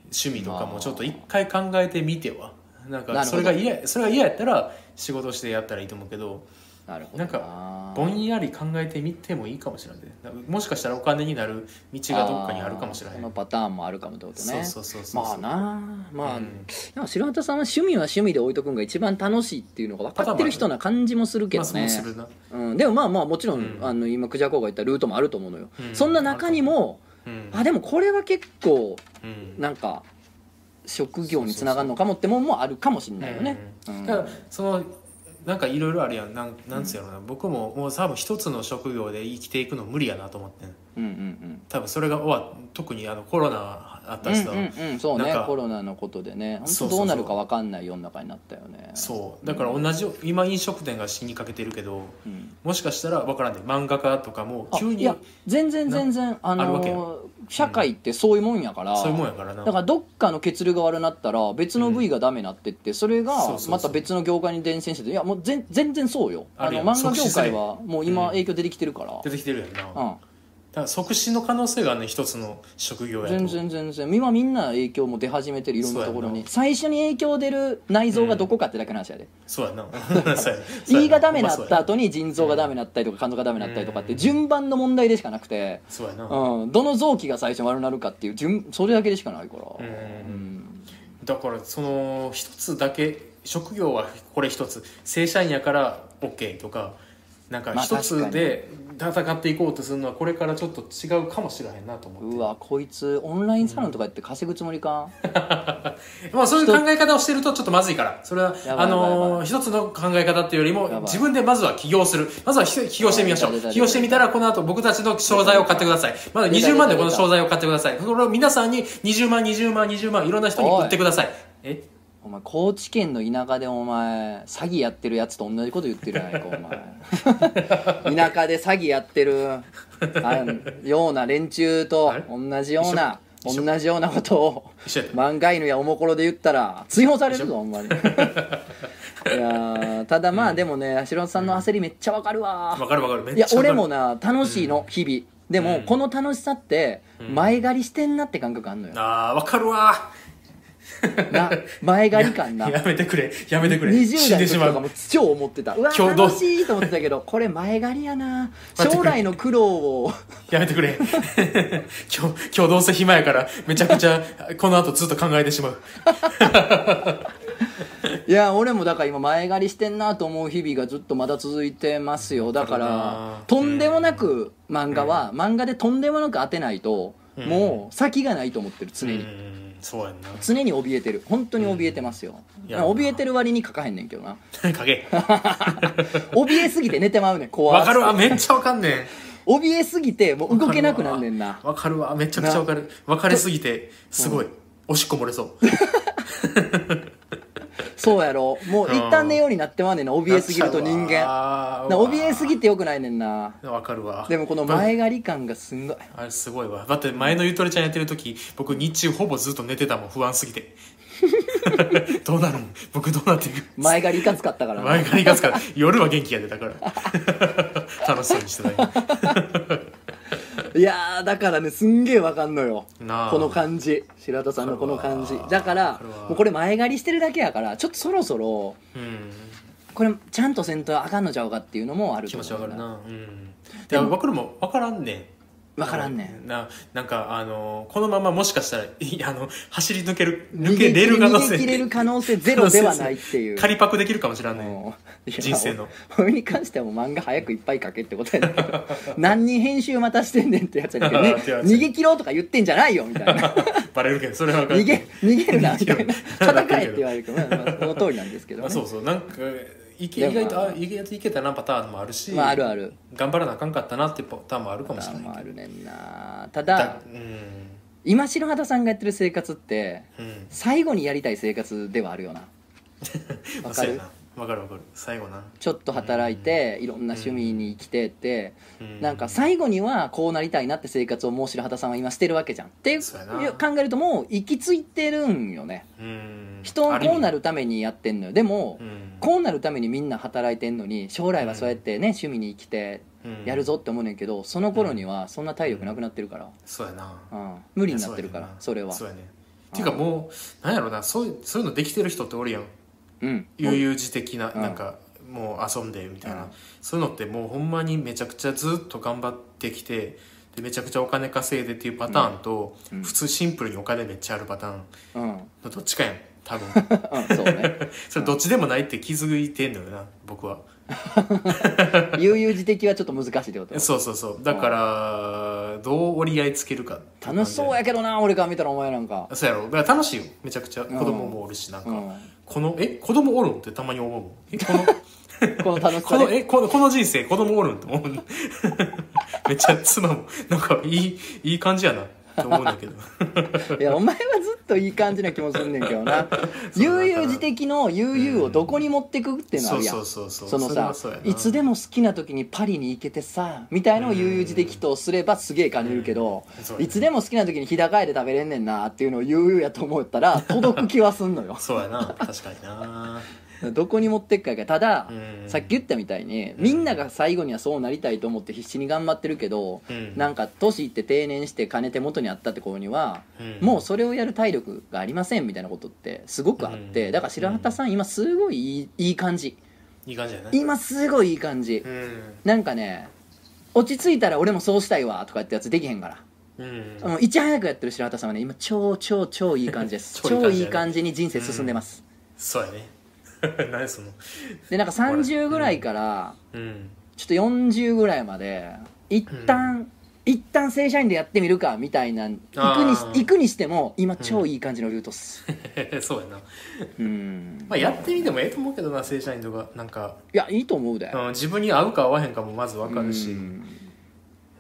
趣味とかもちょっと一回考えてみては。なんかそれが嫌それが嫌やったら仕事してやったらいいと思うけどなるほどな。んかぼんやり考えてみてもいいかもしれないもしかしたらお金になる道がどっかにあるかもしれないそのパターンもあるかもってことね。そうそうそうそうまあなまあ、うん。でも白畑さんは趣味は趣味で置いとくんが一番楽しいっていうのが分かってる人な感じもするけどまあね、でもまあまあもちろん、うん。あの今クジャコが言ったルートもあると思うのよ、うん。そんな中にもうん。あでもこれは結構うん。なんか職業につながるのかもってもんもあるかもしれないよね、うん。だからそのなんかいろいろあるやん。なんなんつうやろな、僕ももう多分一つの職業で生きていくの無理やなと思ってん。うんうん多分それが終わ特にあのコロナあったしさ、うんうんうん。うんそうねなんかコロナのことでね。本当どうなるか分かんない世の中になったよね。そう。だから同じ今飲食店が死にかけてるけどうん。もしかしたら分からんね漫画家とかも急にあいや全然全然あのー社会ってそういうもんやから、そういうもんやからな。だからどっかの血流が悪なったら別の部位がダメなってってそれがまた別の業界に伝染してていやもう全全然そうよ。あの漫画業界はもう今うん。影響出てきてるから、出てきてるやん。な、だかうんら即死の可能性がね一つの職業やと。全然全然。今みんな影響も出始めてるいろんなところに。最初に影響出る内臓がどこかってだけの話やで、そうやな。そうやな。胃がダメになった後に腎臓がダメになったりとか肝臓がダメにな。ったりとかって順番の問題でしかなくて、そうやな、うん、どの臓器が最初悪なるかっていう順それだけでしかないから、うん。うん。だからその一つだけ職業はこれ一つ。正社員やから OK とかなんかまあ一つで戦っていこうとするのはこれからちょっと違うかもしれへんなと思って。うわこいつオンラインサロンとかやって稼ぐつもりか、まあそういう考え方をしてるとちょっとまずいから。それはあのー一つの考え方っていうよりも自分でまずは起業する。まずはひ起業してみましょう。起業してみたらこの後僕たちの商材を買ってください。まだ出た。20万でこの商材を買ってください。これを皆さんに20万20万20万いろんな人に売ってください。え？お前高知県の田舎でお前詐欺やってるやつと同じこと言ってるやないか お前。田舎で詐欺やってるあような連中と同じような同じようなことを漫画犬やおもころで言ったら追放されるぞほんまにいやーただまあでもね白さんの焦りめっちゃわかるわ。わかるわかる。めっいやちゃわかる。俺もな楽しいの日々。でもうん。この楽しさってうん。前借りしてんなって感覚あんのよ。あーわかるわな前借り感な。やめてくれ。やめてくれ。20死ん代でしまうの時とかも超思ってた。うわ楽しいと思ってたけどこれ前借りやな。将来の苦労を。やめてくれ。今日今日どうせ暇やからめちゃくちゃこの後ずっと考えてしまう。いや俺もだから今前借りしてんなと思う日々がずっとまだ続いてますよ。だからな。とんでもなく漫画は漫画でとんでもなく当てないとうん。もう先がないと思ってる常に。うんそうやんな。常に怯えてる。本当に怯えてますよ。いや怯えてる割に書かへんねんけどな。影 怯えすぎて寝てまうねん怖わかるわ。めっちゃわかんねん。怯えすぎてもう動けなくなんねんな。わかるわ。めちゃくちゃわかる。別れすぎてすごい。おしっこ漏れそう そうやろ。もう一旦寝ようになってまうねんな。怯えすぎると人間。間な怯えすぎてよくないねんな。わかるわ。でもこの前借り感がすんごい。あれすごいわ。だって前のゆとりちゃんやってる時僕日中ほぼずっと寝てたもん。不安すぎて。どうなるん？僕どうなっていく？前借りいかつかったからな。前借りがつから夜は元気やでだから。楽しそうにしてたよ いやーだからねすんげえわかんのよ。なあ。この感じ。白田さんのこの感じ。わかるわだからわかるわもうこれ前借りしてるだけやからちょっとそろそろうん。これちゃんとせんとあかんのちゃうかっていうのもある気持ちわかるな。うん。でも分かるも分からんねんわからんねん。ななんかあのこのままもしかしたら いあの走り抜ける抜けれる可能逃げ切れる可能性ゼロではないっていう。仮パクできるかもしれんねん。もういや人生の。俺に関してはもう漫画早くいっぱい書けってことやねんけど。何人編集待たしてんねんってやつやねんけど、ね逃げ切ろうとか言ってんじゃないよみたいな。バレるけどそれは分かる逃げ逃げるなみたいな。戦えって言われるけど、まあまあその通りなんですけど、ね、あそうそう。なんかいけ意外とあ意外といけたなパターンもあるし、まああるある。頑張らなあかんかったなってパターンもあるかもしれないまああるねんな。ただだうん。今白畑さんがやってる生活ってうん。最後にやりたい生活ではあるよな。わかる？わかるわかる。最後な。ちょっと働いていろんな趣味に生きてってうん。なんか最後にはこうなりたいなって生活をもう白畑さんは今してるわけじゃん。って考えるともう行き着いてるんよね。うん。人はこうなるるためにやってんのよ。でもうん。こうなるためにみんな働いてんのに将来はそうやってね趣味に生きてうん。やるぞって思うねんけどその頃にはそんな体力なくなってるから、そうやな。うん、無理になってるからそれは。そうやねっていうかもうなんやろなそういうそういうのできてる人っておるやん悠々自適な、うん。なんかもう遊んでみたいな、うん。そういうのってもうほんまにめちゃくちゃずっと頑張ってきてでめちゃくちゃお金稼いでっていうパターンと、うん。普通シンプルにお金めっちゃあるパターンのどっちかやん多分。そうね。それどっちでもないって気づいてんのよな僕は。悠々自適はちょっと難しいってこと？そうそうそう。だからどう折り合いつけるか楽しそうやけどな俺から見たらお前なんか。そうやろ。だから楽しいよ。めちゃくちゃ。子供もおるしなんか、うんこのえ子供おるん？ってたまに思うもん。えこの この楽しこさでのえこのこの人生子供おるん？って思う。めっちゃ妻もなんかいいいい感じやなって思うんだけど。いやお前はずっといい感じな気もすんねんけどな。悠々自適の悠々をどこに持ってくっていうのあるやん。そうそうそうそのさいつでも好きな時にパリに行けてさみたいのを悠々自適とすればすげえ感じるけどうん。そうやね。いつでも好きな時に日高屋で食べれんねんなっていうのを悠々やと思ったら届く気はすんのよ。そうやな。確かにな どこに持ってくかただうん。さっき言ったみたいにみんなが最後にはそうなりたいと思って必死に頑張ってるけどうん。なんか年いって定年して金手元にあったって頃にはうん。もうそれをやる体力がありませんみたいなことってすごくあって、うん。だから白畑さん今すごいいいいい感じ。いい感じやな。今すごいいい感じ。うん。なんかね落ち着いたら俺もそうしたいわとかってやつできへんから、うん。もういち早くやってる白畑さんはね今超超超いい感じです。超いい感じやね。超いい感じに人生進んでます、そうやね 何そのでなんか30ぐらいからうんちょっと40ぐらいまで一旦、一旦正社員でやってみるかみたいな行くにあー行くにしても今超いい感じのルートっす。そうやな。うん。まあやってみてもええと思うけどな正社員とか。なんか、いやいいと思うで。うん、自分に合うか合わへんかもまず分かるし。うん。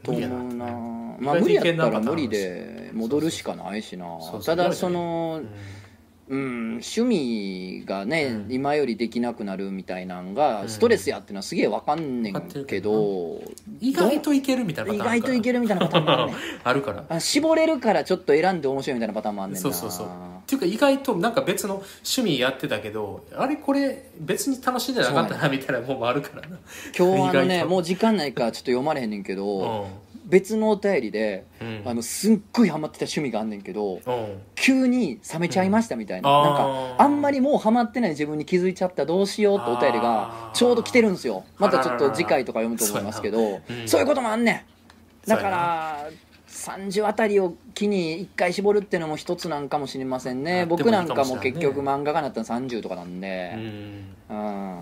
と無理や思うな。なまあ無理やったら無理で戻るしかないしな。そうそう。ただそのうんうん趣味がね、うん。今よりできなくなるみたいなんがうん。ストレスやってのはすげえわかんねんけけど意外といけるみたいな意パターンあるから外といけるみたいなパターンもあるねんあるから。あ絞れるからちょっと選んで面白いみたいなパターンもあんねんな。そうそうそうっていうか意外となんか別の趣味やってたけどあれこれ別に楽しんでなかったなみたいなもんもあるからな。今日あの意外と。ねもう時間ないからちょっと読まれへんねんけど、う別のお便りで、んうん。あのすっごいハマってた趣味があんねんけどうん。急に冷めちゃいましたみたいな,、うん。なんかあんまりもうハマってない自分に気づいちゃったどうしようってお便りがちょうど来てるんですよ。またちょっと次回とか読むと思いますけどそう,、いうこともあんねん。だから30あたりを機に1回絞るっていうのも一つなんかもしれませんね。僕なんかも結局漫画家になったの30とかなんうで、ん。うん。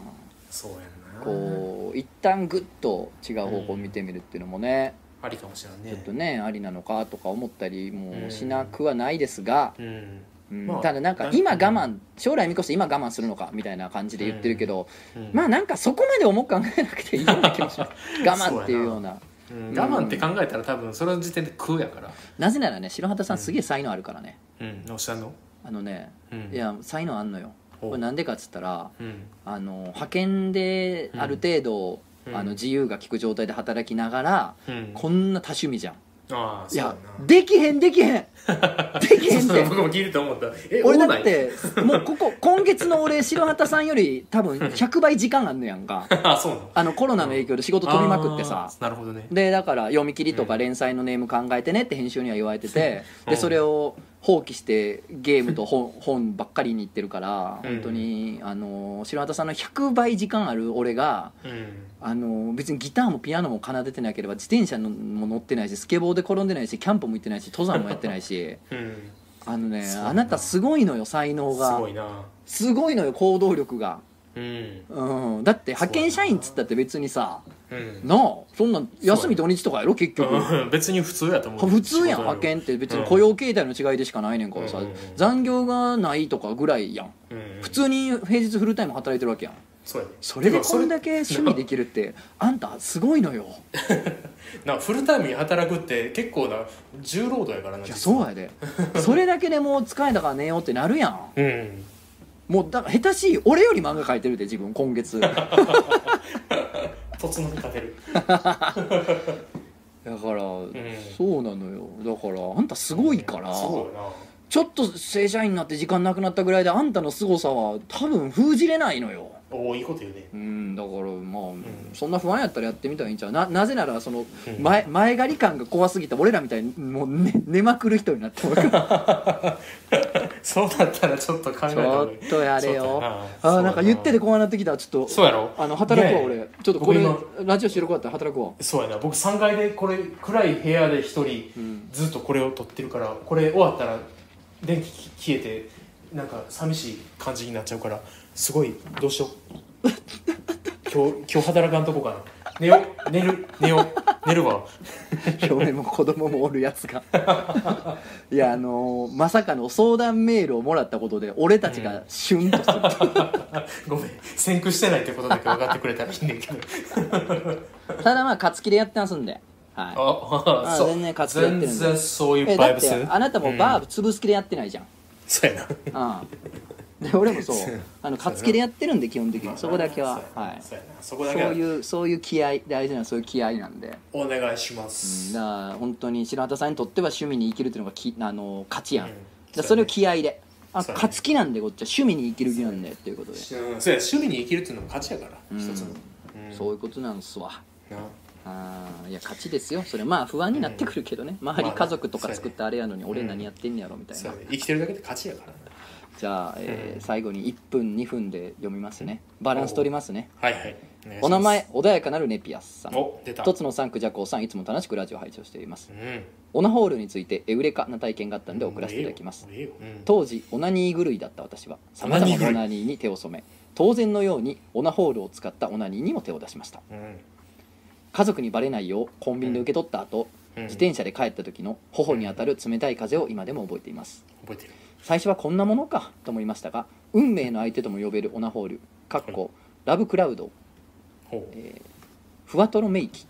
そうやんな。こう一旦グッと違う方向を見てみるっていうのもね、ありかもしれんね。ちょっとねありなのかとか思ったりもしなくはないですが、うん。うん。まあただなんか今我慢将来見越して今我慢するのかみたいな感じで言ってるけど、うん。まあなんかそこまで重く考えなくていいような気もします。我慢っていうような。うん。我慢って考えたら多分その時点で食うやから。なぜならね白畑さんすげえ才能あるからね、うん。おっしゃんの？あのね、うん。いや才能あんのよ。これなんでかっつったらうん。あの派遣である程度、うんあの自由が利く状態で働きながら、うん。こんな多趣味じゃん。いやああそうやな。できへんできへん。できへんって。僕も聞いてて思った。え俺だってもうここ今月の俺白畑さんより多分100倍時間あんのやんか。あそうあのコロナの影響で仕事飛びまくってさ。なるほどね。でだから読み切りとか連載のネーム考えてねって編集には言われてて。うん。でそれを放棄してゲームと本 本ばっかりに行ってるからうん。本当にあの白畑さんの100倍時間ある俺がうん。あの別にギターもピアノも奏でてなければ自転車のも乗ってないしスケボーで転んでないしキャンプも行ってないし登山もやってないし。うん。あのねあなたすごいのよ才能すがごいな。すごいのよ行動力が、うん。うん、だって派遣社員っつったって別にさうんなあそんなん休み土日とかやろ？結局。うん。別に普通やと思う。普通やん派遣って別に雇用形態の違いでしかないねんからさ、うん残業がないとかぐらいやん。うん。普通に平日フルタイム働いてるわけやん。そうやね。それでこんだけけ趣味できるってあんたすごいのよ。なフルタイムに働くって結構な重労働やからないやそうやで。それだけでもう疲れたから寝ようってなるやん。うん。もうだから下手しい俺より漫画描いてるで自分今月 とつのに立てる。ら、そうなのよ。だからあんたすごいから、すごいな。ちょっと正社員になって時間なくなったぐらいであんたの凄さは多分封じれないのよ。おおいいこと言うね。うんだからまあ、そんな不安やったらやってみたらいいんちゃう。ななぜならそのうん。前前借り感が怖すぎて俺らみたいにもう寝寝まくる人になってもらう好 そうだったらちょっと考えちた方がいい。ょっとやれよ。あーなんか言っててこうなってきた。ちょっと。そうやろ。あの働くわね俺。ちょっとこれ僕ラジオ収録終わったら働くわそうやな。僕3階でこれ暗い部屋で一人うん。ずっとこれを撮ってるからこれ終わったら電気消えてなんか寂しい感じになっちゃうからすごいどうしよう。今日今日働かんとこかな寝よう。寝る。寝よう。寝るわ。俺も子供もおるやつが。いやあのーまさかの相談メールをもらったことで俺たちがシュンとする、ごめん。先駆してないってことだけ分かってくれたらいいねんけど。ただまあ勝つ気でやってますんで。はい。ああそう。全然活動やってるんで。全然そういうえだってバイブスあなたもバーうん潰す気でやってないじゃん、そうやな。ああで俺もそう。あの勝つ気でやってるんで基本的に。そこだけは。はい。な。そこそうだけは。いうそういう気合大事なそういう気合なんで、お願いしまうん。すだから本当に白畑さんにとっては趣味に生きるっていうのがきあの勝ちやん、うん。だからそれを気合で。あね。勝つ気なんでこっちは趣味に生きる気なんだよっていうことで、うんそうや。趣味に生きるっていうのも勝ちやからうん。一つの。うん。そういうことなんすわ。な。あーいや勝ちですよ。それまあ不安になってくるけどね、周り家族とか作ってあれやのに俺何やってんねやろみたいな、ね。生きてるだけで勝ちやからなじゃあ、えーうん。最後に1分2分で読みますね。バランス取りますね。はいはい。おお名前穏やかなるネピアスさん。お出た。一つの三区ジャコウさんいつも楽しくラジオ配信をしています。うん。オナホールについてエウレカな体験があったので送らせていただきます。もうええようん。当時オナニー狂いだった私はさまざまなオナニーに手を染め当然のようにオナホールを使ったオナニーにも手を出しました。うん。家族にバレないようコンビニで受け取った後、うん。自転車で帰った時の頬に当たる冷たい風を今でも覚えています。覚えてる最初はこんなものかと思いましたが運命の相手とも呼べるオナホールかっこラブクラウド。えーふわとろメイキ。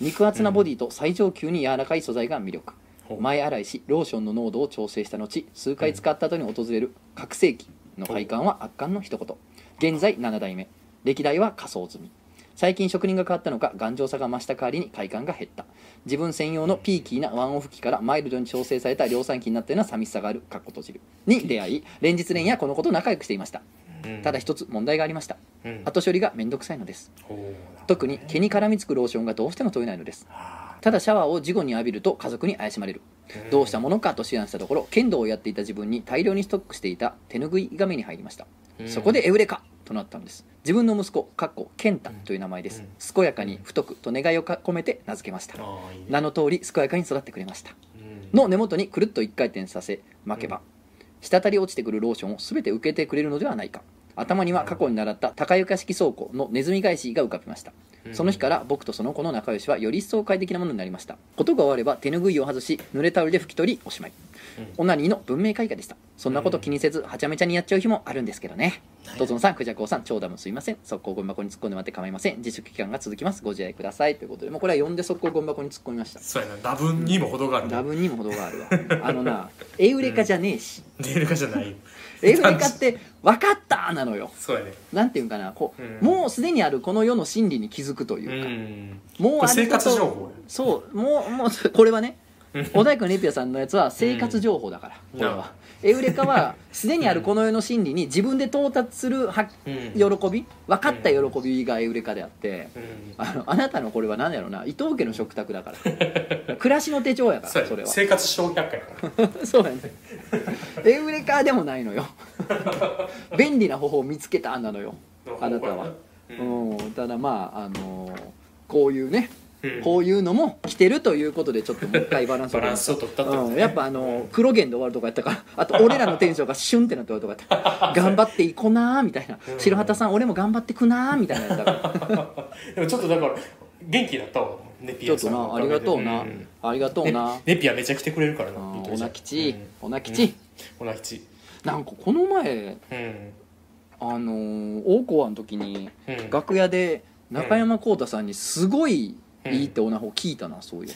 肉厚なボディと最上級に柔らかい素材が魅力。前洗いしローションの濃度を調整した後数回使った後に訪れる覚醒器の快感は圧巻の一言。現在7代目。歴代は仮想済み最近職人が変わったのか頑丈さが増した代わりに快感が減った。自分専用のピーキーなワンオフ機からマイルドに調整された量産機になったような寂しさがあるかっこ閉じる。に出会い連日連夜この子と仲良くしていました。うん。ただ一つ問題がありました。うん。後処理がめんどくさいのです。特に毛に絡みつくローションがどうしても取れないのです。あ。ただシャワーを事後に浴びると家族に怪しまれる。ーどうしたものかと思案したところ剣道をやっていた自分に大量にストックしていた手ぬぐいが目に入りました。うん。そこでエウレカとなったのです。自分の息子かっこケンタという名前です。うん。健やかに太くと願いを込めて名付けました。名の通り健やかに育ってくれました。うん。の根元にくるっと一回転させ巻けば、滴り落ちてくるローションを全て受けてくれるのではないか。頭には過去に習った高床式倉庫のネズミ返しが浮かびました。うん。その日から僕とその子の仲良しはより一層快適なものになりました。ことが終われば手ぬぐいを外し濡れタオルで拭き取りおしまいオナニーの文明開化でした。そんなこと気にせずはちゃめちゃにやっちゃう日もあるんですけどね。とつのさんクジャコウさん長蛇もすいません。速攻ゴミ箱に突っ込んでもらって構いません。自粛期間が続きます。ご自愛ください。ということでもうこれは読んで速攻ゴミ箱に突っ込みました。そうやな打分にも程がある多分にも程があるわ。あのなエウレカじゃねえし、出るかじゃない。よ エウレカって分かったなのよ。そうやね。なんていうんかな。こう、うん。もうすでにあるこの世の真理に気づくといううか、ん。もうあれ生活情報そう。もうもうこれはね小田井君レピアさんのやつは生活情報だから、うん。これは。エウレカは すでにあるこの世の真理に自分で到達するはうん。喜び分かった喜びがエウレカであって、うん。あのあなたのこれは何やろうな伊藤家の食卓だから。暮らしの手帳やからそれは。生活小百科やから。そうやね。エウレカでもないのよ。便利な方法を見つけたなのよ。あなたは、うん。うん、ただまああのーこういうねうんこういうのも来てるということでちょっともう一回バランスを バランスを取ったってことね。うん、やっぱあの黒弦で終わるとかやったからあと俺らのテンションがシュンってなって終わるとかやった 頑張っていこなーみたいな。うん。白畑さん俺も頑張ってくなーみたいなやったから。でもちょっとだから元気だったわネピちょアさんのおっとなありがとうな、んありがとうな、ねネピアめっちゃ来てくれるからなおなきち、うん。おなきち、おなきち。なんかこの前うん。あのー大川の時にうん。楽屋で中山浩太さんにすごいいいってオナホ聞いたなそういう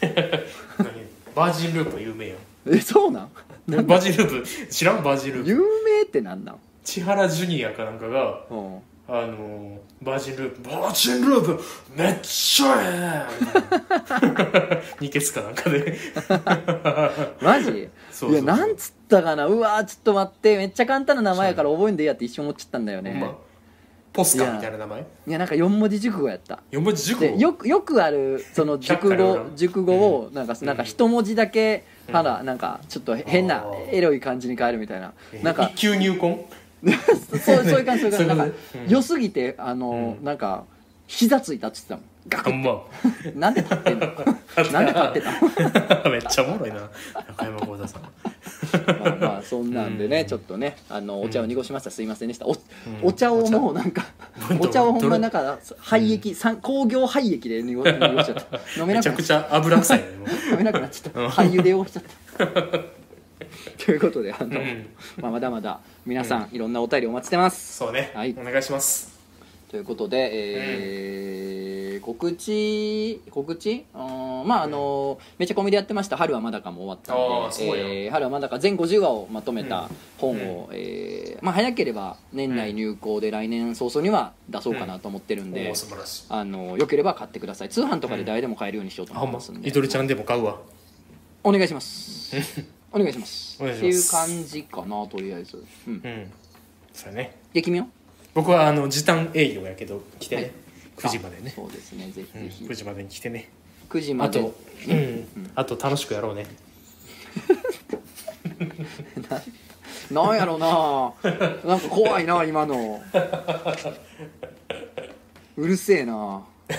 何 バージンループ有名やえそうなん？ん バージンループ。知らんバージンループ。有名ってなんなん、千原ジュニアかなんかがうん、あのバージンループ。バージンループめっちゃええ！二ケツかなんかで。マジ？そういやなんつったかな。うわーちょっと待って。めっちゃ簡単な名前やから覚えんでいいやって一瞬思っちゃったんだよね。まポスカみたいな名前？いやなんか4文字熟語やった。四文字熟語？でよくよくあるその 熟語裏熟語をなんかなんか一文字だけ肌なんかちょっと変なエロい感じに変えるみたいな。なんか一級入婚 そうそういう感じそういう感じ。なんかうん。良すぎてあの、うん。なんか膝ついたっつってたもんガクあん。ま ッなんで立ってんの？なんで立ってたの？めっちゃおもろいな。中山幸田さん。まあまあそんなんでね、うん。ちょっとねあのお茶を濁しました。すいませんでした。お,、うん。お茶をもうなんかどお茶をほんまなんか廃液、産工業廃液で濁濁しちゃった。飲めなくなっちゃっめちゃくちゃ油臭いね。飲めなくなっちゃっうん。た廃油で汚しちゃった。ということであの、うん。まあ、まだまだ皆さん、いろんなお便りお待ちしてます。そうね、はい。お願いしますということで、えー告知告知？うんまああの、めちゃコミでやってました「春はまだか」も終わったあのでえー春はまだか」全50話をまとめた本を、えーまあ、早ければ年内入稿で来年早々には出そうかなと思ってるんで、あのよければ買ってください。通販とかで誰でも買えるようにしようと思いますんで、いとりちゃんでも買うわ。お願いします。お願いします。っていう感じかなとりあえず、うん、うん。そうやね。で君は？僕はあの時短営業やけど来てね、はい。9時までね。あそうですね。ぜひうんぜひ、9時までに来てね。9時まで。あと、うん、あと楽しくやろうね。ななんやろな。なんか怖いな今の。うるせえな。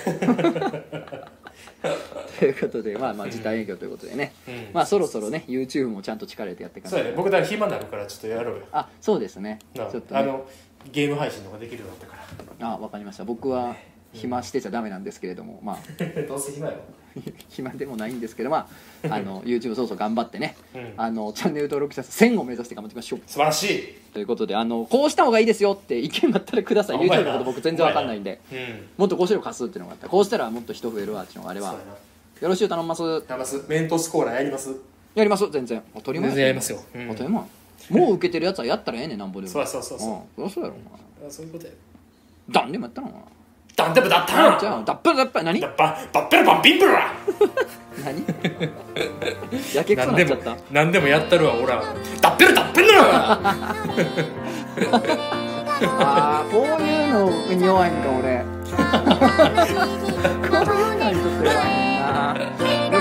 ということでまあまあ時短営業ということでね、うん。まあそろそろね YouTube もちゃんと力入れてやっていかないと。そうやね。僕だから暇になるからちょっとやろうよ。あそうですね。ちなょっと、ね、あのゲーム配信とかできるようになったかあわかりました。僕は暇してちゃダメなんですけれどもまあ。ら どうせ暇やろ 暇でもないんですけどまあ あの YouTube そうそう頑張ってね、うん。あのチャンネル登録者数1000を目指して頑張っていきましょう。素晴らしい。ということであのこうした方がいいですよって意見があったらください YouTube な。のこと僕全然わかんないんでうん。もっとこうしろ貸すっていうのがあった。らこうしたらもっと人増えるわっていうのがあればよろしゅう頼みます。やります。メントスコーラやります。やります。全然。当たり前全然やりますよ。うん。当たり前もう受けてるやつはやったらええねんなんぼでも。そうそうそうそう。うん。そうやろお前。あそういうことや。ダンでもやったの？ダンデブだったじゃあダッパラダッパラ何ババッペルバンビンブラ。何？やけくそ何でもなっちゃった。何でもやったるわ俺は。ダッペルダッペルな ああこういうのに弱いんか俺。こういうのにちょっと弱いねんな